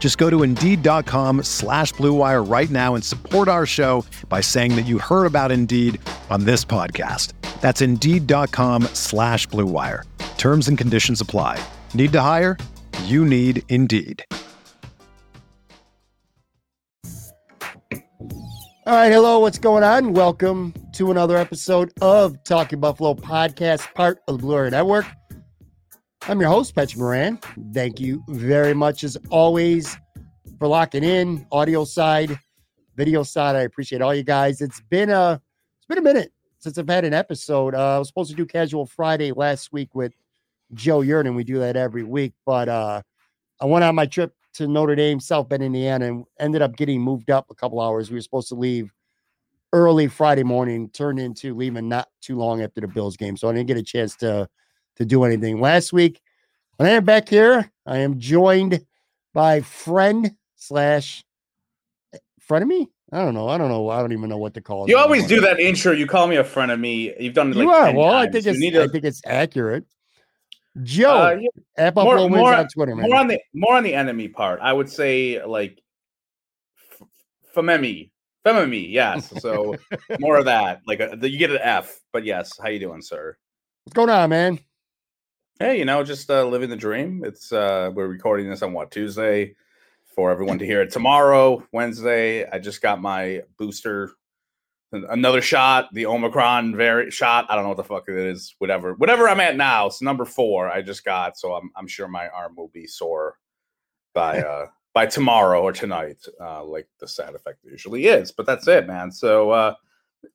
Just go to Indeed.com slash BlueWire right now and support our show by saying that you heard about Indeed on this podcast. That's Indeed.com slash BlueWire. Terms and conditions apply. Need to hire? You need Indeed. All right, hello, what's going on? Welcome to another episode of Talking Buffalo podcast, part of the Blue Wire Network. I'm your host, Pat Moran. Thank you very much, as always, for locking in. Audio side, video side, I appreciate all you guys. It's been a it's been a minute since I've had an episode. Uh, I was supposed to do Casual Friday last week with Joe Yerdon. We do that every week, but uh, I went on my trip to Notre Dame, South Bend, Indiana, and ended up getting moved up a couple hours. We were supposed to leave early Friday morning, turned into leaving not too long after the Bills game, so I didn't get a chance to to do anything last week. When I am back here, I am joined by friend slash frenemy. I don't know. I don't know. I don't even know what to call it. You always do that intro. You call me a friend of me. You've done it like you are. 10 Well, I think it's to- I think it's accurate. Joe Uh, yeah, at more, Buffalo more, on Twitter, man. more on the more on the enemy part. I would say like f- fememi, fememi. Yes. So more of that. Like a, you get an F, but yes. How you doing, sir? What's going on, man? Hey, you know, just uh, living the dream. It's uh, we're recording this on what Tuesday for everyone to hear it tomorrow, Wednesday. I just got my booster, another shot, the Omicron vari shot. I don't know what the fuck it is. Whatever, whatever I'm at now. It's number four. I just got, so I'm I'm sure my arm will be sore by uh by tomorrow or tonight, uh, like the side effect usually is. But that's it, man. So uh,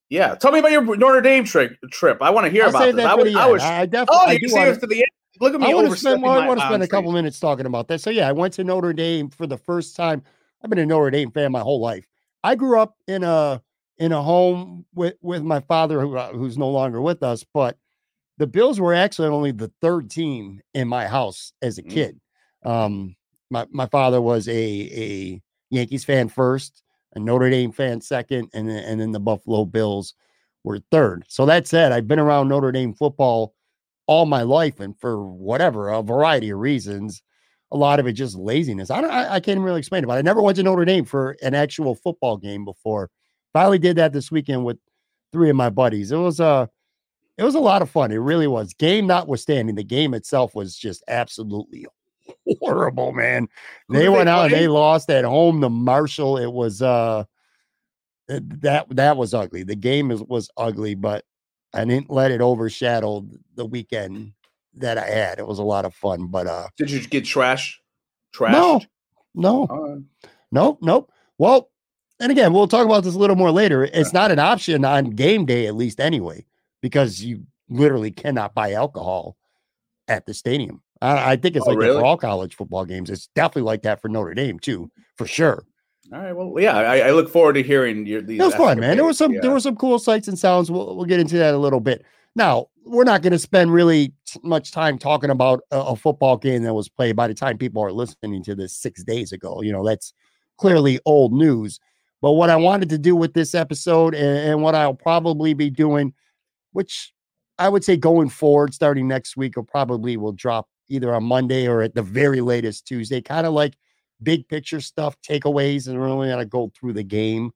yeah, tell me about your Notre Dame trip. Trip. I want to hear I'll about this. that I, was, I was I definitely. Oh, I you see us to the end. Look at me I want to spend. I want to spend a couple minutes talking about that. So yeah, I went to Notre Dame for the first time. I've been a Notre Dame fan my whole life. I grew up in a in a home with with my father, who uh, who's no longer with us. But the Bills were actually only the third team in my house as a Mm. kid. Um, my my father was a a Yankees fan first, a Notre Dame fan second, and then, and then the Buffalo Bills were third. So that said, I've been around Notre Dame football all my life, and for whatever a variety of reasons, a lot of it just laziness. I don't, I, I can't even really explain it, but I never went to Notre Dame for an actual football game before. Finally did that this weekend with three of my buddies. It was a, it was a lot of fun. It really was. Game notwithstanding, the game itself was just absolutely horrible, man. They they went out and they lost at home to Marshall. It was uh that that was ugly. The game is, was ugly, but I didn't let it overshadow the weekend that I had. It was a lot of fun, but uh Did you get trash? Trashed? no, no, Uh, nope, nope. Well, and again, we'll talk about this a little more later. It's not an option on game day, at least anyway, because you literally cannot buy alcohol at the stadium. I, I think it's Oh, like that really? for all college football games. It's definitely like that for Notre Dame too, for sure. all right. Well, yeah. I, I look forward to hearing your. These It was fun, man. There was some escapades, there were some cool sights and sounds. We'll, we'll get into that a little bit. Now, we're not going to spend really much time talking about a, a football game that was played by the time people are listening to this six days ago. You know, that's clearly old news. But what I wanted to do with this episode and, and what I'll probably be doing, which I would say going forward, starting next week, will probably will drop either on Monday or at the very latest Tuesday, kind of like big picture stuff, takeaways, and really going to go through the game.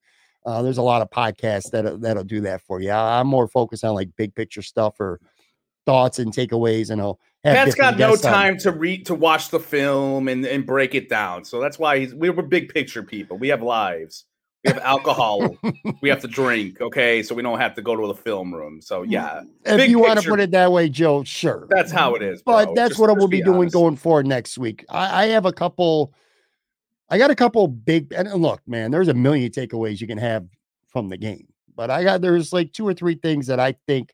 Uh, there's a lot of podcasts that that'll do that for you. I'm more focused on like big picture stuff or thoughts and takeaways, and I'll have Pat's got no time to read to watch the film and, and break it down. So that's why he's we we're big picture people. We have lives. We have alcohol. we have to drink. Okay, so we don't have to go to the film room. So mm. yeah, if you want to put it that way, Joe, sure. That's how it is. Bro. But that's just, what I will be, be doing going forward next week. I, I, have a couple. I got a couple big and look, man. There's a million takeaways you can have from the game, but I got there's like two or three things that I think,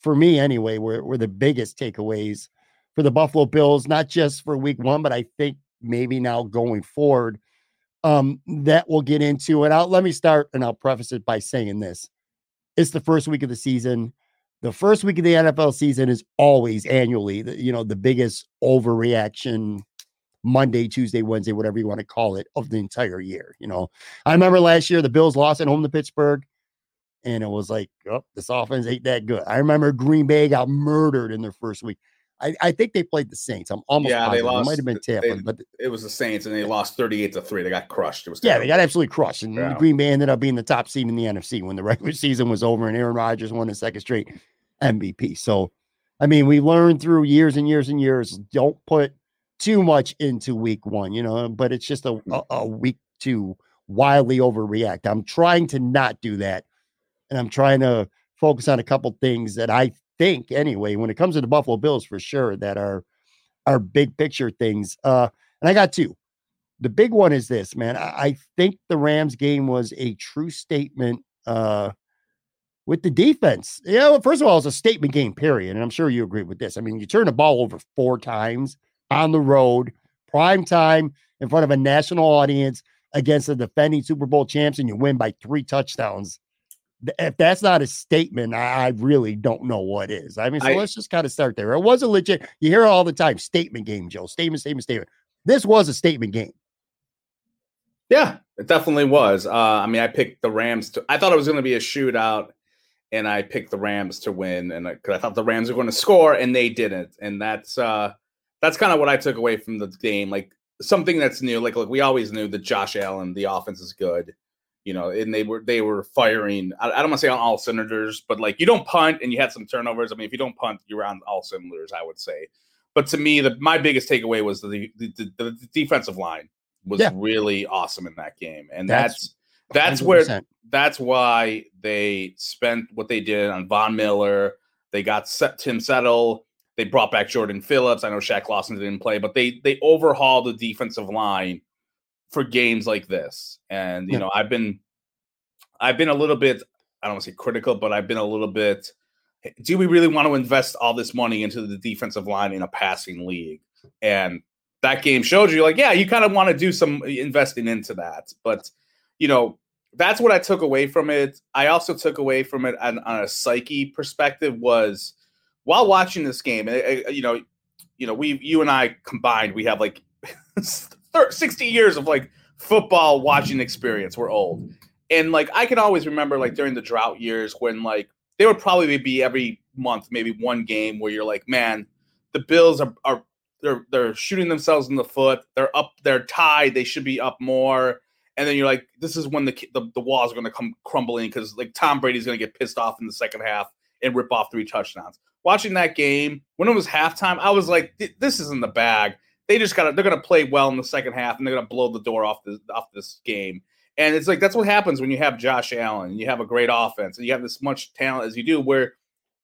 for me anyway, were were the biggest takeaways for the Buffalo Bills, not just for Week One, but I think maybe now going forward um, that we'll get into. And I'll let me start and I'll preface it by saying this. It's the first week of the season. The first week of the NFL season is always annually, you know, the biggest overreaction Monday, Tuesday, Wednesday, whatever you want to call it, of the entire year. You know, I remember last year the Bills lost at home to Pittsburgh, and it was like, oh, this offense ain't that good. I remember Green Bay got murdered in their first week. I, I think they played the Saints. I'm almost yeah, positive. they lost. It might have been Tampa, they, but it was the Saints, and they lost 38 to three. They got crushed. It was terrible. yeah, they got absolutely crushed, and yeah. Green Bay ended up being the top seed in the NFC when the regular season was over, and Aaron Rodgers won his second straight MVP. So, I mean, we learned through years and years and years. Don't put too much into week one, you know, but it's just a, hmm. a, a week to wildly overreact. I'm trying to not do that, and I'm trying to focus on a couple things that I think anyway, when it comes to the Buffalo Bills for sure, that are are big picture things. Uh, and I got two. The big one is this, man. I, I think the Rams game was a true statement uh with the defense. You know, first of all, it's a statement game, period. And I'm sure you agree with this. I mean, you turn the ball over four times on the road, prime time, in front of a national audience against the defending Super Bowl champs, and you win by three touchdowns if that's not a statement, I, I, really don't know what is. I mean, so I, let's just kind of start there. It was a legit, you hear all the time statement game, Joe. Statement, statement, statement. This was a statement game. Yeah, it definitely was. Uh, I mean, I picked the Rams to, I thought it was going to be a shootout, and I picked the Rams to win, and because I, I thought the Rams were going to score, and they didn't. And that's, uh, that's kind of what I took away from the game. Like something that's new. Like, like we always knew that Josh Allen, the offense is good you know, and they were they were firing. I, I don't want to say on all cylinders, but like you don't punt and you had some turnovers. I mean, if you don't punt, you're on all cylinders. I would say. But to me, the my biggest takeaway was the the, the, the defensive line was yeah. really awesome in that game, and that's that's, that's where that's why they spent what they did on Von Miller. They got set, Tim Settle. They brought back Jordan Phillips. I know Shaq Lawson didn't play, but they they overhauled the defensive line for games like this. And you yeah. know, I've been I've been a little bit I don't want to say critical, but I've been a little bit do we really want to invest all this money into the defensive line in a passing league? And that game showed you like, yeah, you kind of want to do some investing into that. But you know, that's what I took away from it. I also took away from it on, on a psyche perspective was while watching this game, eh, eh, you know, you know, we you and I combined, we have like 60 years of like football watching experience. We're old. And like I can always remember like during the drought years when like there would probably be every month, maybe one game where you're like, man, the Bills are, are they're they're shooting themselves in the foot. They're up, they're tied. They should be up more. And then you're like, this is when the the, the walls are going to come crumbling because like Tom Brady's going to get pissed off in the second half and rip off three touchdowns. Watching that game when it was halftime, I was like, this is in the bag they just got to they're going to play well in the second half and they're going to blow the door off this off this game. And it's like that's what happens when you have Josh Allen, and you have a great offense, and you have this much talent as you do, where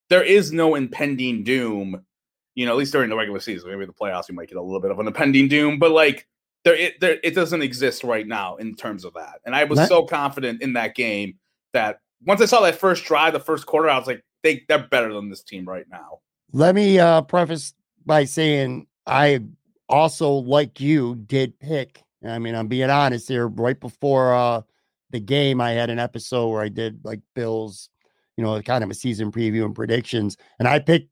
there is no impending doom. You know, at least during the regular season, maybe the playoffs, you might get a little bit of an impending doom, but like there, it, there, it doesn't exist right now in terms of that. And I was so confident in that game that once I saw that first drive, the first quarter, I was like, they they're better than this team right now. Let me uh, preface by saying I also, like you, did pick. I mean, I'm being honest here. Right before uh, the game, I had an episode where I did like Bills, you know, kind of a season preview and predictions. And I picked,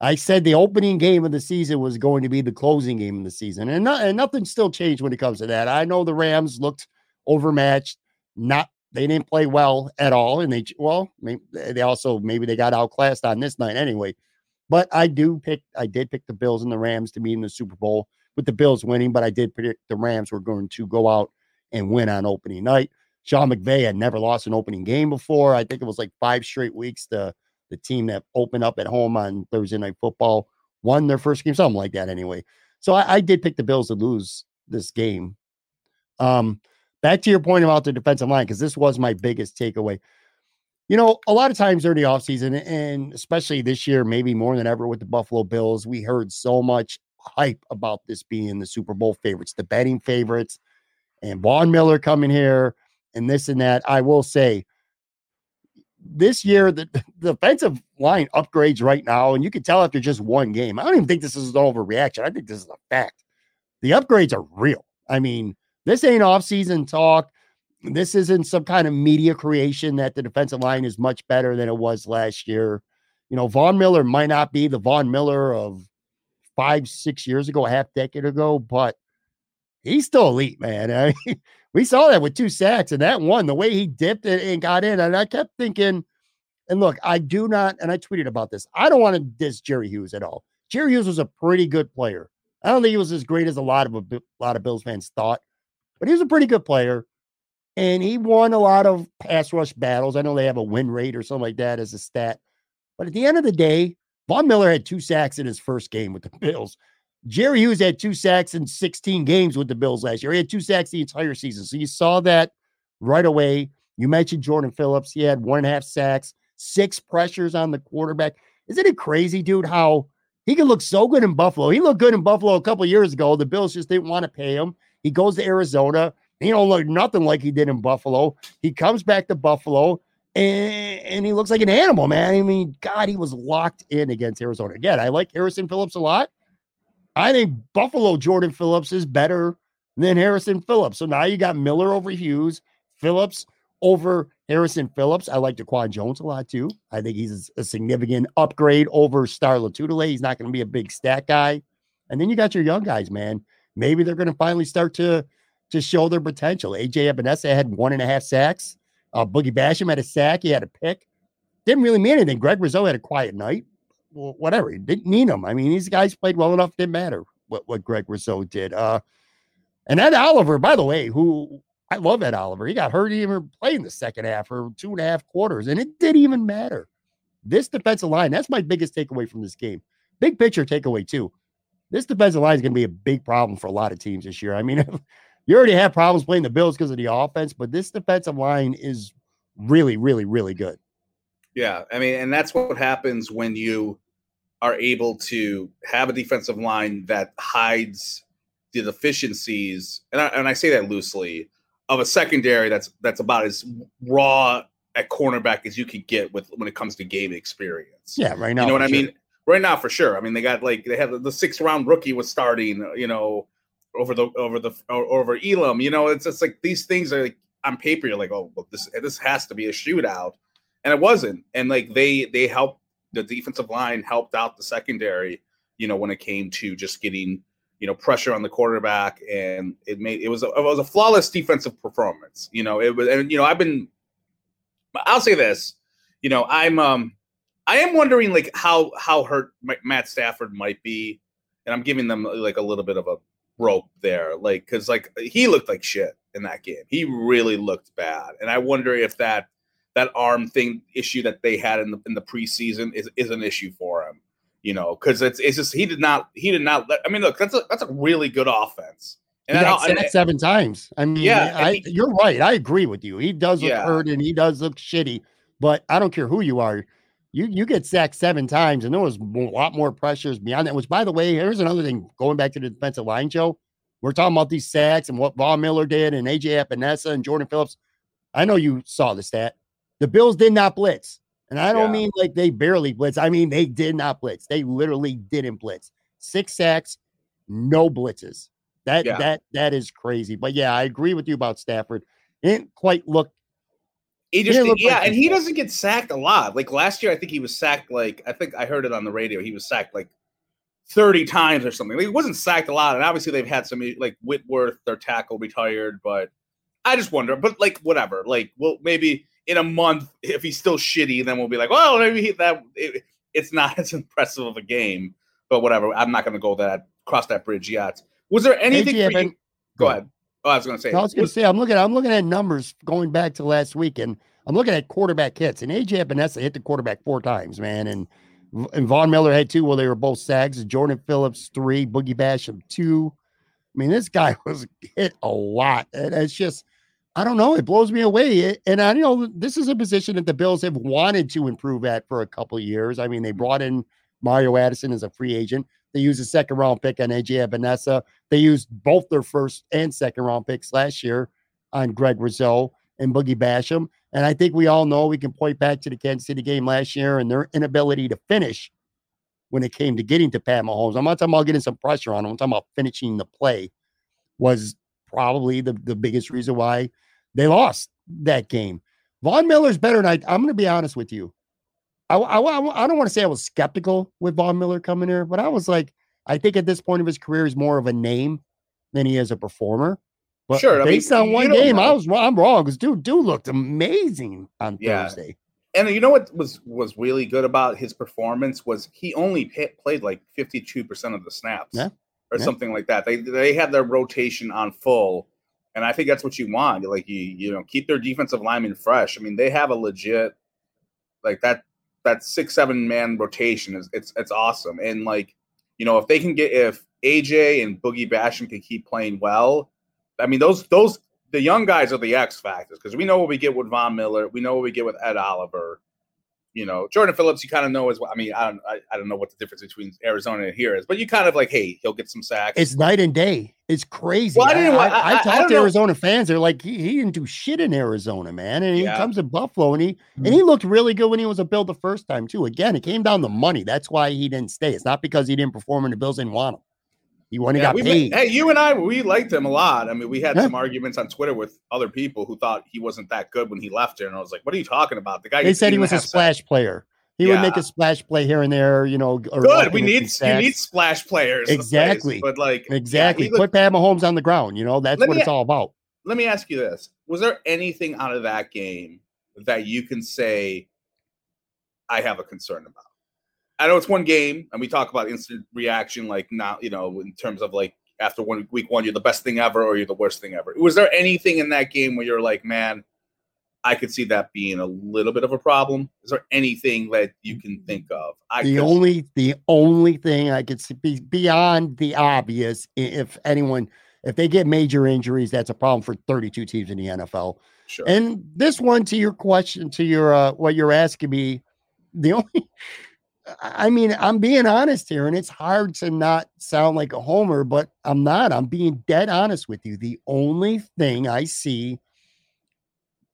I said the opening game of the season was going to be the closing game of the season. And, and nothing still changed when it comes to that. I know the Rams looked overmatched, not they didn't play well at all and they well they also maybe they got outclassed on this night anyway but I do pick, I did pick the Bills and the Rams to be in the Super Bowl with the Bills winning, but I did predict the Rams were going to go out and win on opening night. Sean McVay had never lost an opening game before. I think it was like five straight weeks. The the team that opened up at home on Thursday night football won their first game, something like that anyway. So I, I did pick the Bills to lose this game. Um, back to your point about the defensive line, because this was my biggest takeaway. You know, a lot of times during the offseason, and especially this year, maybe more than ever with the Buffalo Bills, we heard so much hype about this being the Super Bowl favorites, the betting favorites, and Von Miller coming here and this and that. I will say, this year the, the defensive line upgrades right now, and you can tell after just one game. I don't even think this is an overreaction. I think this is a fact. The upgrades are real. I mean, this ain't off-season talk. This isn't some kind of media creation that the defensive line is much better than it was last year. You know, Von Miller might not be the Von Miller of five, six years ago, a half decade ago, but he's still elite, man. I mean, we saw that with two sacks and that one, the way he dipped it and got in. And I kept thinking, and look, I do not, and I tweeted about this. I don't want to diss Jerry Hughes at all. Jerry Hughes was a pretty good player. I don't think he was as great as a lot of a, a lot of Bills fans thought, but he was a pretty good player. And he won a lot of pass rush battles. I know they have a win rate or something like that as a stat. But at the end of the day, Von Miller had two sacks in his first game with the Bills. Jerry Hughes had two sacks in 16 games with the Bills last year. He had two sacks the entire season. So you saw that right away. You mentioned Jordan Phillips. He had one and a half sacks, six pressures on the quarterback. Isn't it crazy, dude, how he can look so good in Buffalo? He looked good in Buffalo a couple years ago. The Bills just didn't want to pay him. He goes to Arizona. He don't look nothing like he did in Buffalo. He comes back to Buffalo and, and he looks like an animal, man. I mean, God, he was locked in against Arizona. Again, I like Harrison Phillips a lot. I think Buffalo Jordan Phillips is better than Harrison Phillips. So now you got Miller over Hughes, Phillips over Harrison Phillips. I like Daquan Jones a lot too. I think he's a significant upgrade over Star Lotulelei. He's not going to be a big stat guy. And then you got your young guys, man. Maybe they're going to finally start to to show their potential. AJ Epenesa had one and a half sacks. Uh, Boogie Basham had a sack. He had a pick. Didn't really mean anything. Greg Rousseau had a quiet night well, whatever. He didn't need him. I mean, these guys played well enough. Didn't matter what, what Greg Rousseau did. Uh, and Ed Oliver, by the way, who I love Ed Oliver. He got hurt even playing the second half for two and a half quarters, and it didn't even matter. This defensive line, that's my biggest takeaway from this game. Big picture takeaway, too. This defensive line is going to be a big problem for a lot of teams this year. I mean, you already have problems playing the Bills because of the offense, but this defensive line is really, really, really good. Yeah, I mean, and that's what happens when you are able to have a defensive line that hides the deficiencies, and I, and I say that loosely, of a secondary that's that's about as raw at cornerback as you could get with when it comes to game experience. Yeah, right now. You know what I mean? Right now, for sure. I mean, they got like they have the, the sixth round rookie was starting. You know, over the over the over Elam. You know, it's just like these things are like on paper. You're like, oh, well, this this has to be a shootout and it wasn't. And like they they helped the defensive line helped out the secondary, you know, when it came to just getting you know pressure on the quarterback, and it made it was a, it was a flawless defensive performance. You know, it was, and you know, I've been, I'll say this, you know, I'm um I am wondering like how how hurt Matt Stafford might be, and I'm giving them like a little bit of a rope there, like because like he looked like shit in that game. He really looked bad, and I wonder if that that arm thing issue that they had in the in the preseason is is an issue for him. You know, because it's it's just he did not he did not. Let, I mean, look, that's a that's a really good offense. And he got sacked seven times. I mean, yeah, I, he, you're right. I agree with you. He does look yeah. hurt and he does look shitty. But I don't care who you are. You you get sacked seven times, and there was a lot more pressures beyond that. Which, by the way, here's another thing. Going back to the defensive line, Joe, we're talking about these sacks and what Von Miller did, and AJ Epenesa and Jordan Phillips. I know you saw the stat. The Bills did not blitz. And I don't yeah. mean like they barely blitz. I mean they did not blitz. They literally didn't blitz. Six sacks, no blitzes. That yeah. that that is crazy. But yeah, I agree with you about Stafford. It didn't quite look. He just look yeah, like and he doesn't get sacked a lot. Like last year, I think he was sacked like I think I heard it on the radio. He was sacked like 30 times or something. Like, he wasn't sacked a lot. And obviously they've had some like Whitworth, their tackle retired, but I just wonder, but like whatever. Like, well, maybe in a month, if he's still shitty, then we'll be like, well, maybe he, that it, it's not as impressive of a game. But whatever, I'm not going to go that cross that bridge yet. Was there anything? Hey, you, go ahead. Oh, I was going to say. I was going to say I'm looking. I'm looking at numbers going back to last week, and I'm looking at quarterback hits. And AJ Epenesa hit the quarterback four times, man. And and Von Miller had two. Well, they were both sacks. Jordan Phillips three. Boogie Basham two. I mean, this guy was hit a lot, and it's just I don't know. It blows me away. And I know this is a position that the Bills have wanted to improve at for a couple years. I mean, they brought in Mario Addison as a free agent. They used a second round pick on AJ Epenesa. They used both their first and second round picks last year on Greg Rousseau and Boogie Basham. And I think we all know we can point back to the Kansas City game last year and their inability to finish when it came to getting to Pat Mahomes. I'm not talking about getting some pressure on him. I'm talking about finishing the play was probably the, the biggest reason why they lost that game. Von Miller's better than I, I'm going to be honest with you. I, I, I don't want to say I was skeptical with Von Miller coming here, but I was like, I think at this point of his career, he's more of a name than he is a performer. But sure, based I mean, on one game, know. I was I'm wrong because dude, dude looked amazing on yeah. Thursday. And you know what was was really good about his performance was he only pay, played like 52% of the snaps yeah. or yeah. something like that. They they had their rotation on full and I think that's what you want. Like you you know, keep their defensive linemen fresh. I mean, they have a legit like that that six seven man rotation is it's it's awesome. And like you know if they can get if AJ and Boogie Basham can keep playing well, I mean those those the young guys are the X factors because we know what we get with Von Miller, we know what we get with Ed Oliver, you know, Jordan Phillips, you kind of know as well. I mean, I don't, I, I, don't know what the difference between Arizona and here is, but you kind of like, hey, he'll get some sacks. It's night and day. It's crazy. Well, I, didn't, I, I, I talked to know. Arizona fans. They're like, he, he, didn't do shit in Arizona, man. And yeah. he comes to Buffalo, and he mm-hmm. and he looked really good when he was a Bill the first time too. Again, it came down to money. That's why he didn't stay. It's not because he didn't perform and the Bills didn't want him. He he yeah, got paid. Hey, you and I, we liked him a lot. I mean, we had yeah. some arguments on Twitter with other people who thought he wasn't that good when he left here, and I was like, "What are you talking about?" The guy. They said he was a splash player. He yeah. would make a splash play here and there, you know. Good. We need you need splash players. Exactly. Place, but like exactly, yeah, put Pat Mahomes on the ground. You know, that's what it's all about. Let me ask you this: Was there anything out of that game that you can say I have a concern about? I know it's one game, and we talk about instant reaction, like not you know, in terms of like after one week one, you're the best thing ever, or you're the worst thing ever. Was there anything in that game where you're like, man? I could see that being a little bit of a problem. Is there anything that you can think of? I the could... only the only thing I could see be beyond the obvious, if anyone if they get major injuries, that's a problem for 32 teams in the NFL. Sure. And this one to your question, to your uh, what you're asking me, the only I mean, I'm being honest here, and it's hard to not sound like a homer, but I'm not. I'm being dead honest with you. The only thing I see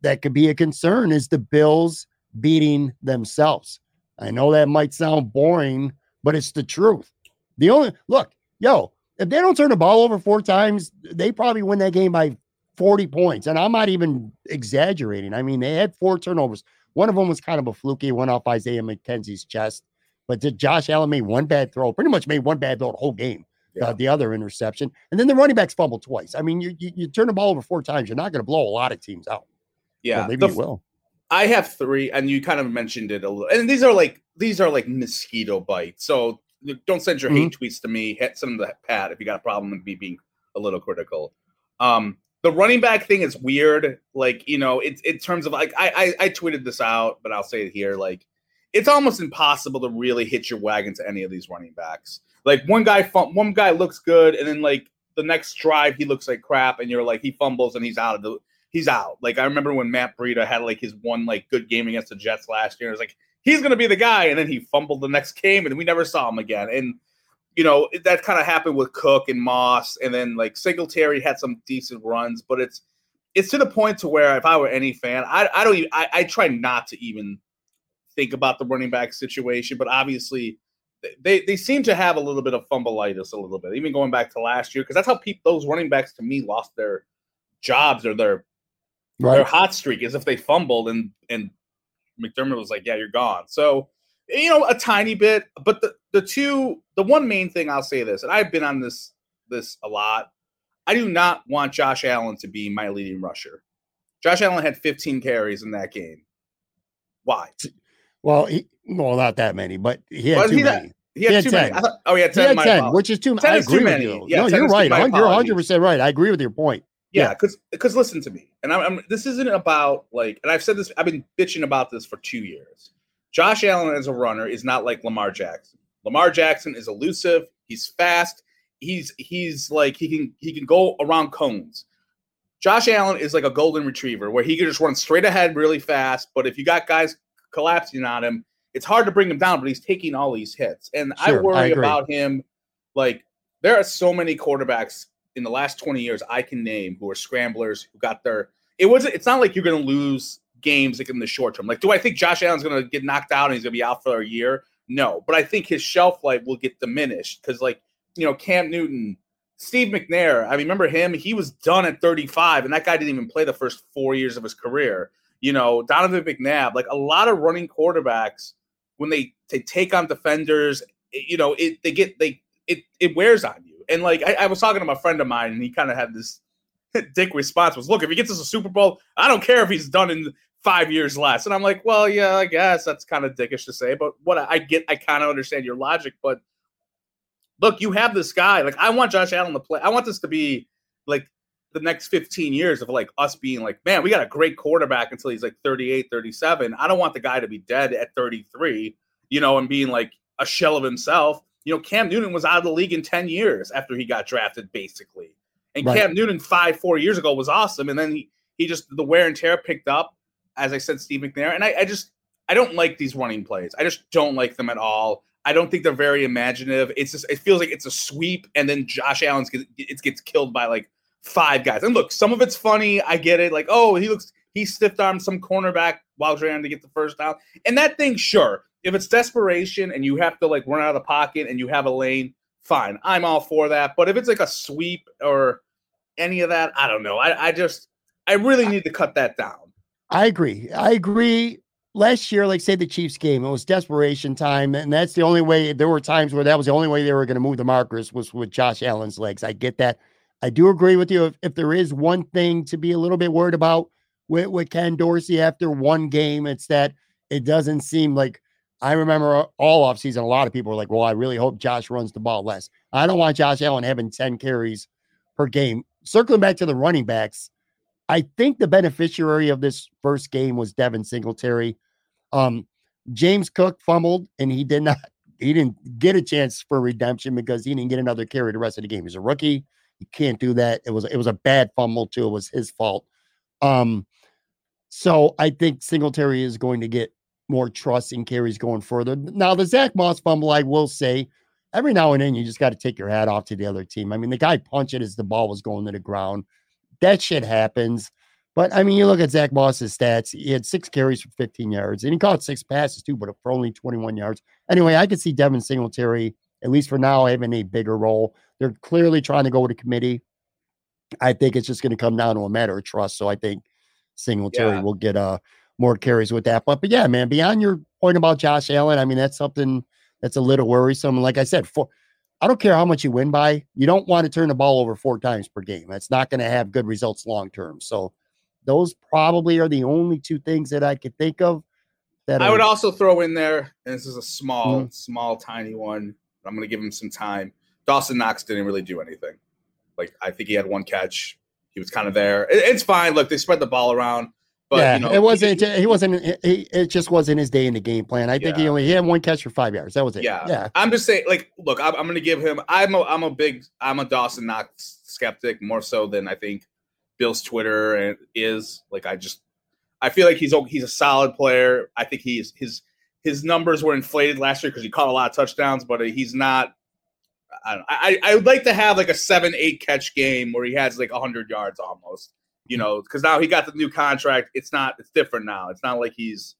that could be a concern is the Bills beating themselves. I know that might sound boring, but it's the truth. The only look, yo, if they don't turn the ball over four times, they probably win that game by 40 points. And I'm not even exaggerating. I mean, they had four turnovers. One of them was kind of a fluky, one off Isaiah McKenzie's chest. But did Josh Allen made one bad throw, pretty much made one bad throw the whole game. Yeah. Uh, the other interception. And then the running backs fumbled twice. I mean, you, you, you turn the ball over four times, you're not going to blow a lot of teams out. Yeah, well, maybe the, you will. I have three, and you kind of mentioned it a little. And these are like these are like mosquito bites. So don't send your mm-hmm. hate tweets to me. Hit send them to Pat if you got a problem with me being a little critical. Um, the running back thing is weird. Like you know, it's in terms of like I, I I tweeted this out, but I'll say it here. Like it's almost impossible to really hit your wagon to any of these running backs. Like one guy, one guy looks good, and then like the next drive he looks like crap, and you're like he fumbles and he's out of the he's out. Like I remember when Matt Breida had like his one like good game against the Jets last year. It was like he's gonna be the guy, and then he fumbled the next game, and we never saw him again. And you know that kind of happened with Cook and Moss, and then like Singletary had some decent runs, but it's it's to the point to where if I were any fan, I I don't even I, I try not to even think about the running back situation, but obviously they they seem to have a little bit of fumbleitis a little bit, even going back to last year, because that's how people those running backs to me lost their jobs or their Right. Their hot streak is if they fumbled and and McDermott was like, "Yeah, you're gone." So you know, a tiny bit, but the the two, the one main thing I'll say this, and I've been on this this a lot. I do not want Josh Allen to be my leading rusher. Josh Allen had 15 carries in that game. Why? Well, he, well, not that many, but he had well, too he many. Had, he had, he had too 10. many. Thought, oh, he had 10. He had 10, which is too many. I agree with you. Yeah, no, you're right. You're 100% right. I agree with your point. Yeah, because yeah. because listen to me, and I'm, I'm, this isn't about like, and I've said this, I've been bitching about this for two years. Josh Allen as a runner is not like Lamar Jackson. Lamar Jackson is elusive. He's fast. He's he's like he can he can go around cones. Josh Allen is like a golden retriever where he can just run straight ahead really fast. But if you got guys collapsing on him, it's hard to bring him down. But he's taking all these hits, and sure, I worry I about him. Like there are so many quarterbacks in the last twenty years I can name who are scramblers who got their. It wasn't. It's not like you're going to lose games like in the short term. Like, do I think Josh Allen's going to get knocked out and he's going to be out for a year? No, but I think his shelf life will get diminished because, like, you know, Cam Newton, Steve McNair. I remember him; he was done at 35, and that guy didn't even play the first four years of his career. You know, Donovan McNabb, like a lot of running quarterbacks, when they, they take on defenders, you know, it they get they it it wears on you. And like I, I was talking to my friend of mine, and he kind of had this dick response was, "Look, if he gets us a Super Bowl, I don't care if he's done in five years less." And I'm like, "Well, yeah, I guess that's kind of dickish to say, but what I get, I kind of understand your logic, but." look, you have this guy. Like, I want Josh Allen to play. I want this to be like the next 15 years of like us being like, man, we got a great quarterback until he's like 38, 37. I don't want the guy to be dead at 33, you know, and being like a shell of himself. You know, Cam Newton was out of the league in 10 years after he got drafted, basically. And right. Cam Newton five, four years ago was awesome. And then he, he just, the wear and tear picked up, as I said, Steve McNair. And I, I just, I don't like these running plays. I just don't like them at all. I don't think they're very imaginative. It's just it feels like it's a sweep, and then Josh Allen's it gets killed by like five guys. And look, some of it's funny. I get it. Like, oh, he looks he stiffed armed some cornerback while trying to get the first down. And that thing, sure, if it's desperation and you have to like run out of the pocket and you have a lane, fine. I'm all for that. But if it's like a sweep or any of that, I don't know. I, I just I really need to cut that down. I agree. I agree last year, like say the Chiefs game, it was desperation time, and that's the only way. There were times where that was the only way they were going to move the markers was with Josh Allen's legs. I get that. I do agree with you. If, if there is one thing to be a little bit worried about with, with Ken Dorsey after one game, it's that it doesn't seem like I remember all offseason, a lot of people were like, Well, I really hope Josh runs the ball less. I don't want Josh Allen having 10 carries per game. Circling back to the running backs, I think the beneficiary of this first game was Devin Singletary. Um, James Cook fumbled and he did not he didn't get a chance for redemption because he didn't get another carry the rest of the game. He's a rookie. You can't do that. It was it was a bad fumble too. It was his fault. Um, so I think Singletary is going to get more trust in carries going further. Now the Zach Moss fumble, I will say, every now and then you just got to take your hat off to the other team. I mean, the guy punched it as the ball was going to the ground. That shit happens. But I mean, you look at Zach Moss's stats. He had six carries for 15 yards, and he caught six passes too, but for only 21 yards. Anyway, I could see Devin Singletary, at least for now, having a bigger role. They're clearly trying to go with a committee. I think it's just going to come down to a matter of trust. So I think Singletary yeah. will get uh more carries with that. But but yeah, man, beyond your point about Josh Allen, I mean, that's something that's a little worrisome. Like I said, for I don't care how much you win by, you don't want to turn the ball over four times per game. That's not going to have good results long term. So those probably are the only two things that I could think of. That I are, would also throw in there, and this is a small, mm-hmm. small, tiny one. I'm going to give him some time. Dawson Knox didn't really do anything. Like I think he had one catch. He was kind of there. It, it's fine. Look, they spread the ball around. But, yeah, you know, it wasn't. He, he wasn't. He, it just wasn't his day in the game plan. I think he only he had one catch for five yards. That was it. Yeah, yeah. I'm just saying. Like, look, I'm, I'm going to give him. I'm a I'm a big I'm a Dawson Knox skeptic more so than I think Bill's Twitter is. Like I just I feel like he's he's a solid player. I think he's his his numbers were inflated last year because he caught a lot of touchdowns, but he's not. I, I I would like to have like a seven eight catch game where he has like hundred yards almost. You know, because now he got the new contract. It's not. It's different now. It's not like he's.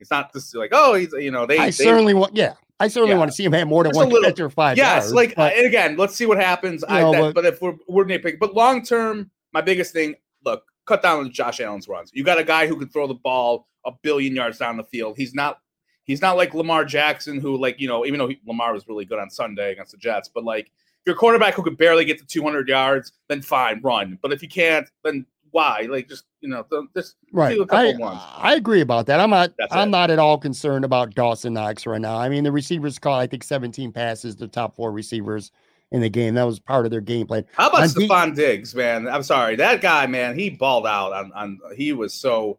It's not just like oh he's you know they. I they, certainly want yeah. I certainly yeah. want to see him have more than Just one little, catch or five. Yes, yards, like but, and again, let's see what happens. I, know, that, but, but, if we're we're nitpicking, but long term, my biggest thing, look, cut down on Josh Allen's runs. You got a guy who can throw the ball a billion yards down the field. He's not he's not like Lamar Jackson, who like you know, even though he, Lamar was really good on Sunday against the Jets, but like if you're a quarterback who could barely get to 200 yards, then fine, run. But if you can't, then why? Like just you know, just right. I, I agree about that. I'm not That's I'm it. not at all concerned about Dawson Knox right now. I mean, the receivers caught I think 17 passes, the top four receivers in the game. That was part of their game plan. How about Stefon Diggs, man? I'm sorry, that guy, man, he balled out on. on he was so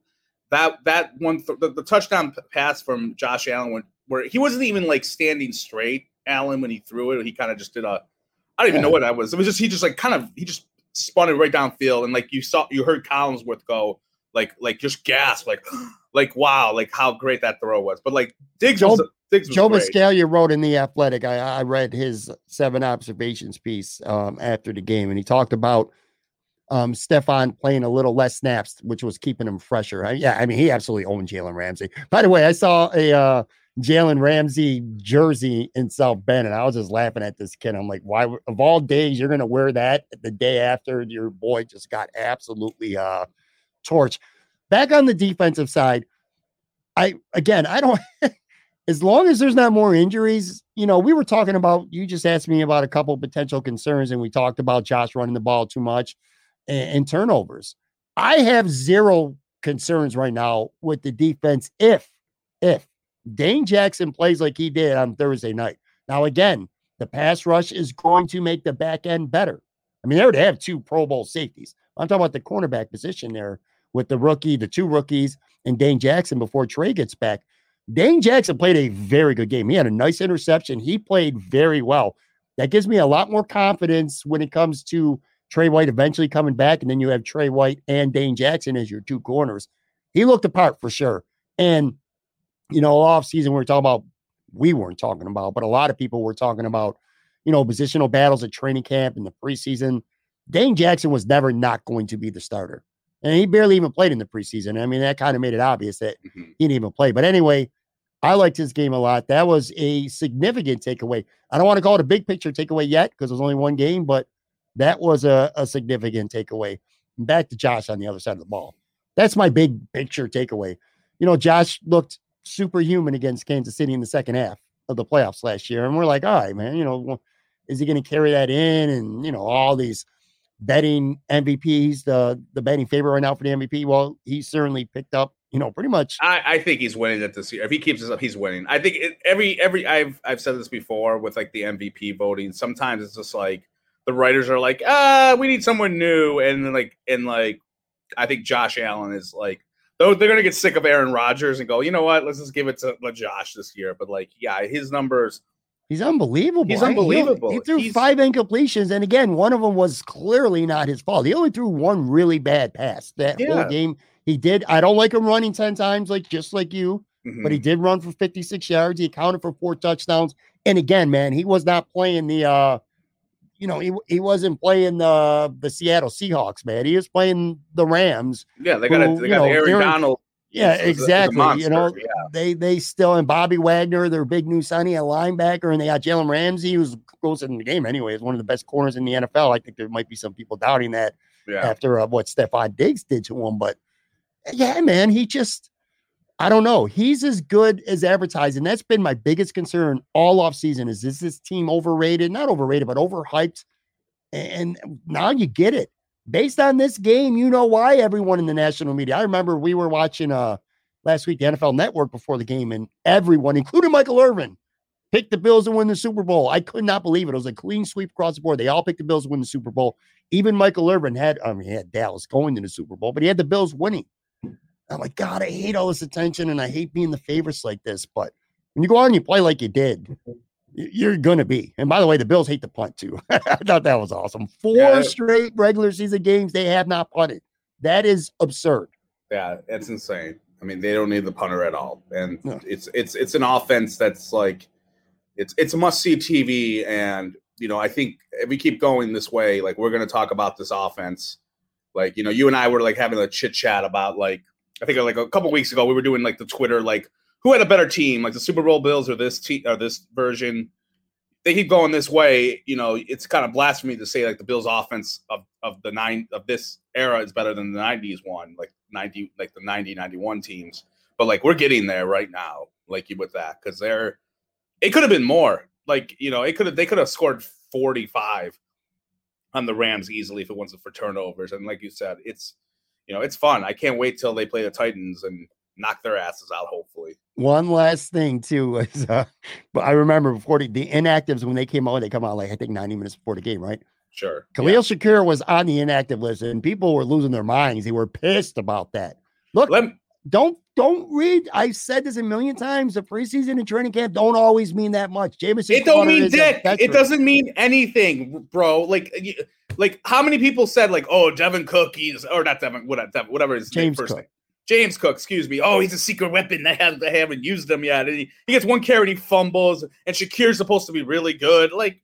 that that one th- the, the, touchdown pass from Josh Allen when, where he wasn't even like standing straight. Allen when he threw it, he kind of just did a. I don't even yeah. know what that was. It was just he just like kind of he just spun it right downfield, and like you saw, you heard Collinsworth go like like just gasp, like like wow, like how great that throw was. But like Diggs Joe, was, Diggs was Joe. Wrote in the Athletic. I, I read his seven observations piece um, after the game, and he talked about um, Stefon playing a little less snaps, which was keeping him fresher. I, yeah, I mean, he absolutely owned Jalen Ramsey. By the way, I saw a uh, Jalen Ramsey jersey in South Bend, and I was just laughing at this kid. I'm like, why, of all days, you're going to wear that the day after your boy just got absolutely uh, torched. Back on the defensive side, I again, I don't. as long as there's not more injuries, you know, we were talking about. You just asked me about a couple potential concerns, and we talked about Josh running the ball too much and, and turnovers. I have zero concerns right now with the defense if if Dane Jackson plays like he did on Thursday night. Now, again, the pass rush is going to make the back end better. I mean, they already have two Pro Bowl safeties. I'm talking about the cornerback position there with the rookie, the two rookies, and Dane Jackson before Trey gets back. Dane Jackson played a very good game. He had a nice interception. He played very well. That gives me a lot more confidence when it comes to Trey White eventually coming back. And then you have Trey White and Dane Jackson as your two corners. He looked apart for sure. And, you know, off season, we were talking about, we weren't talking about, but a lot of people were talking about, you know, positional battles at training camp in the preseason. Dane Jackson was never not going to be the starter. And he barely even played in the preseason. I mean, that kind of made it obvious that Mhm. he didn't even play. But anyway, I liked his game a lot. That was a significant takeaway. I don't want to call it a big picture takeaway yet because it was only one game, but that was a, a significant takeaway. Back to Josh on the other side of the ball. That's my big picture takeaway. You know, Josh looked superhuman against Kansas City in the second half of the playoffs last year. And we're like, all right, man, you know, is he going to carry that in? And, you know, all these betting MVPs, the the betting favorite right now for the MVP. Well, he certainly picked up, you know, pretty much. I, I think he's winning it this year. If he keeps this up, he's winning. I think every every I've I've said this before with like the MVP voting. Sometimes it's just like the writers are like, ah, we need someone new, and then like and like I think Josh Allen is like though they're gonna get sick of Aaron Rodgers and go, you know what, let's just give it to Josh this year. But like, yeah, his numbers. He's unbelievable. He's I- he- unbelievable. He, threw He's- five incompletions, and again, one of them was clearly not his fault. He only threw one really bad pass that Yeah. whole game. He did. I don't like him running ten times, like just like you, Mhm. but he did run for fifty six yards. He accounted for four touchdowns. And again, man, he was not playing the. uh you know, he he wasn't playing the the Seattle Seahawks, man. He was playing the Rams. yeah, they got a, they got know, Aaron, Aaron- Donald. Yeah, is- is a- is a exactly. you know, yeah. they they still and Bobby Wagner, their big new signing a linebacker, and they got Jalen Ramsey, who's goes in the game anyway, is one of the best corners in the NFL. I think there might be some people doubting that yeah. after uh, what Stefon Diggs did to him, but yeah, man, he just I don't know. He's as good as advertised, and that's been my biggest concern all off season. Is is this team overrated? Not overrated, but overhyped. And now you get it. Based on this game, you know why everyone in the national media. I remember we were watching uh last week the NFL Network before the game, and everyone, including Michael Irvin, picked the Bills to win the Super Bowl. I could not believe it. It was a clean sweep across the board. They all picked the Bills to win the Super Bowl. Even Michael Irvin had, I mean, he had Dallas going to the Super Bowl, but he had the Bills winning. I'm like, God, I hate all this attention and I hate being the favorites like this. But when you go out and you play like you did, mm-hmm. you're gonna be. And by the way, the Bills hate to punt too. I thought that was awesome. Four Yeah. straight regular season games they have not punted. That is absurd. Yeah, it's insane. I mean, they don't need the punter at all, and No. it's it's it's an offense that's like it's it's a must see TV, and you know I think if we keep going this way, like we're going to talk about this offense. Like you know, you and I were like having a chit chat about like I think like a couple weeks ago we were doing like the Twitter like who had a better team, like the Super Bowl Bills or this team or this version. They keep going this way, you know. It's kind of blasphemy to say like the Bills' offense of, of the nine of this era is better than the '90s one, like '90, like the '90, '91 teams. But like we're getting there right now, like with that, because they're it could have been more. Like you know, it could have they could have scored 45 on the Rams easily if it wasn't for turnovers. And like you said, it's you know it's fun. I can't wait till they play the Titans and knock their asses out. Hopefully, One last thing too was, uh, but I remember before the, the inactives when they came out, they come out like I think 90 minutes before the game, right? sure. Khalil Shakir was on the inactive list, and people were losing their minds. They were pissed about that. Look, Let, don't don't read. I've said this a million times. The preseason and training camp don't always mean that much. Jameson it don't mean dick. It doesn't mean anything, bro. Like like how many people said like, oh, Devin Cook, he's or not Devin, whatever, Devin, whatever his James first Cook. name. James Cook, excuse me. Oh, he's a secret weapon. They haven't, they haven't used him yet. And he, he gets one carry and he fumbles. And Shakir's supposed to be really good. Like,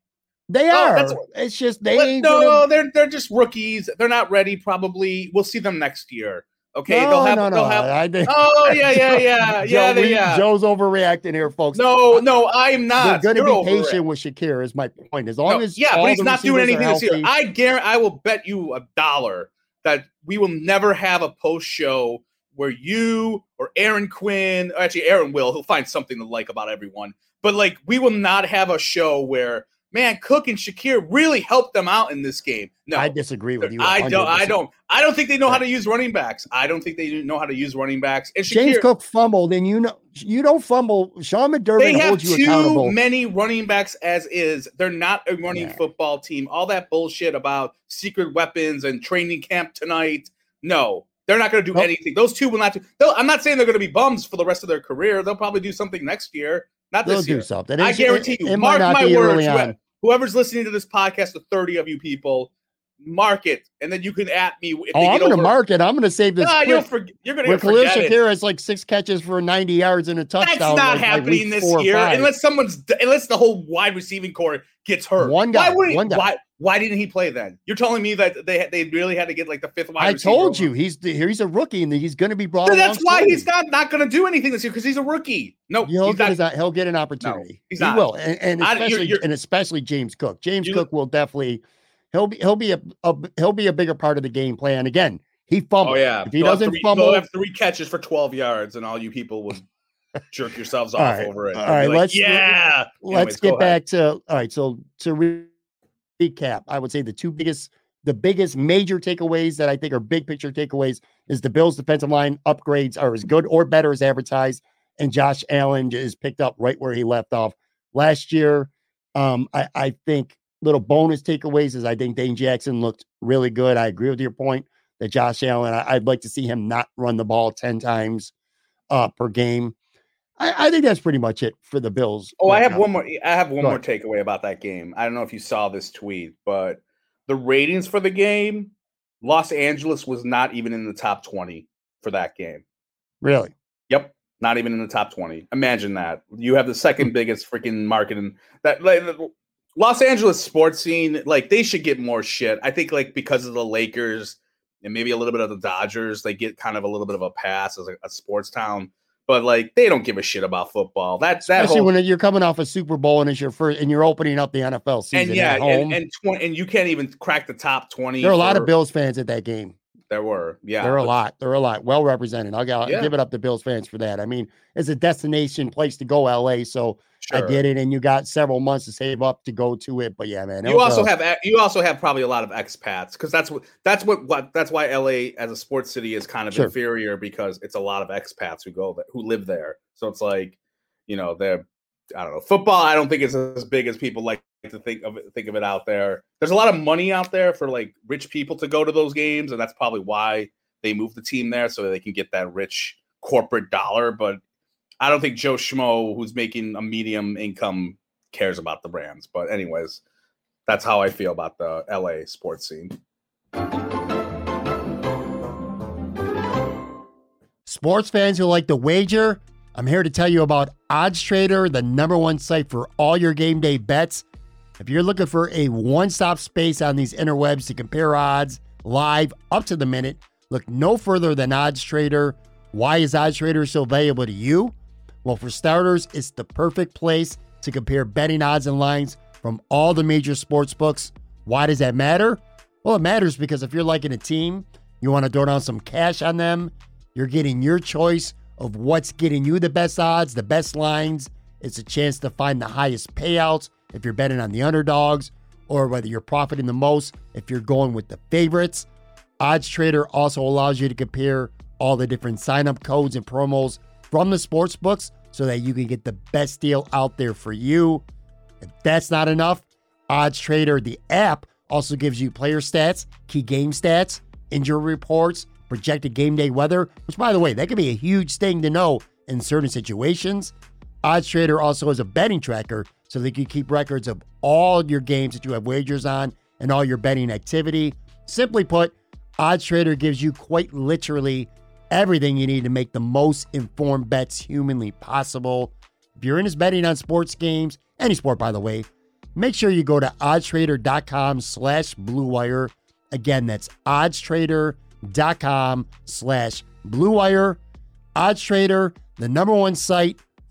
They Oh, are. that's- it's just they no, gonna- they're they're just rookies. They're not ready. Probably we'll see them next year. Okay, no, they'll have no, no. they'll have. I think Oh yeah, yeah, yeah, yeah, Joe, they, we- yeah. Joe's overreacting here, folks. No, no, I'm not. They're going to You're be patient with Shakir. Is my point. As long No, as yeah, but he's not doing anything this year. I guarantee, I will bet you a dollar that we will never have a post show where you or Aaron Quinn, or actually Aaron will, he'll find something to like about everyone. But like, we will not have a show where man Cook and Shakir really helped them out in this game. No, I disagree with you. I don't. I don't. I don't think they know how to use running backs. I don't think they know how to use running backs. And James Cook fumbled, and you know you don't fumble. Sean McDermott they have holds you too accountable. many running backs as is. They're not a running Yeah. football team. All that bullshit about secret weapons and training camp tonight. No, they're not going to do Nope. anything. Those two will not do. I'm not saying they're going to be bums for the rest of their career. They'll probably do something next year. Not They'll this do something. I guarantee it- you. It, mark my words. Early whoe- on. Whoever's listening to this podcast, the 30 of you people, mark it, and then you can at me. If Oh, I'm going to mark it. I'm going to save this. Nah, you'll forget. You're going to Khalil forget it. Shakir has like six catches for 90 yards and a touchdown. That's not like, happening week this year unless someone's unless the whole wide receiving core gets hurt. One guy, Why, would he, one guy. why why didn't he play then? You're telling me that they they really had to get like the fifth wide I told over? you he's the, he's a rookie and he's going to be brought. So that's why slowly. he's not not going to do anything this year because he's a rookie. No, He'll he's get, his, he'll get an opportunity. he's he will, and, and I- you're- especially you're- and especially James Cook. James You- Cook will definitely he'll be he'll be a, a he'll be a bigger part of the game plan. Again, he oh, fumbled. Oh yeah, if he They'll doesn't three, fumble, have three catches for 12 yards, and all you people would jerk yourselves off right, over it. all right, like, let's- yeah. let's Anyways, get ahead. back to all right. So to re- recap, I would say the two biggest, the biggest major takeaways that I think are big picture takeaways is the Bills' defensive line upgrades are as good or better as advertised, and Josh Allen is picked up right where he left off last year. Um, I, I think little bonus takeaways is I think Dane Jackson looked really good. I agree with your point that Josh Allen. I, I'd like to see him not run the ball ten times uh, per game. I, I think that's pretty much it for the Bills. Oh, I have now. one more. I have one Go more ahead. takeaway about that game. I don't know if you saw this tweet, but the ratings for the game, Los Angeles was not even in the top twenty for that game. Really? Yep, not even in the top twenty. Imagine that. You have the Hmm. second biggest freaking market in that. Like, Los Angeles sports scene, like they should get more shit. I think like because of the Lakers and maybe a little bit of the Dodgers, they get kind of a little bit of a pass as a, a sports town. But like they don't give a shit about football. That's that Especially whole when you're coming off a Super Bowl and it's your first, and you're opening up the NFL season and yeah, at home. and and, 20, and you can't even crack the top twenty. there are a lot of Bills fans at that game. There were, yeah, there are a lot. There are a lot. Well represented. I'll, I'll Yeah. give it up to Bills fans for that. I mean, it's a destination place to go, LA. So I sure. get it. And you got several months to save up to go to it. But yeah, man. You also a- have you also have probably a lot of expats because that's what that's what, what that's why LA as a sports city is kind of Sure. inferior because it's a lot of expats who go there, who live there. So it's like, you know, they're I don't know football. I don't think it's as big as people like to think of it, think of it out there. There's a lot of money out there for like rich people to go to those games, and that's probably why they move the team there so they can get that rich corporate dollar. But I don't think Joe Schmo, who's making a medium income, cares about the brands. But anyways, that's how I feel about the LA sports scene. Sports fans who like to wager, I'm here to tell you about Odds Trader, the number one site for all your game day bets. If you're looking for a one stop space on these interwebs to compare odds live up to the minute, look no further than Odds Trader. Why is Odds Trader so valuable to you? Well, for starters, it's the perfect place to compare betting odds and lines from all the major sports books. Why does that matter? Well, it matters because if you're liking a team, you want to throw down some cash on them, you're getting your choice of what's getting you the best odds, the best lines. It's a chance to find the highest payouts if you're betting on the underdogs, or whether you're profiting the most if you're going with the favorites. Odds Trader also allows you to compare all the different sign up codes and promos from the sports books so that you can get the best deal out there for you. If that's not enough, Odds Trader, the app, also gives you player stats, key game stats, injury reports, projected game day weather, which, by the way, that could be a huge thing to know in certain situations. Odds Trader also has a betting tracker so they can keep records of all your games that you have wagers on and all your betting activity. Simply put, OddsTrader gives you quite literally everything you need to make the most informed bets humanly possible. If you're into betting on sports games, any sport by the way, make sure you go to oddstrader.com slash bluewire. Again, that's oddstrader.com slash bluewire. OddsTrader, the number one site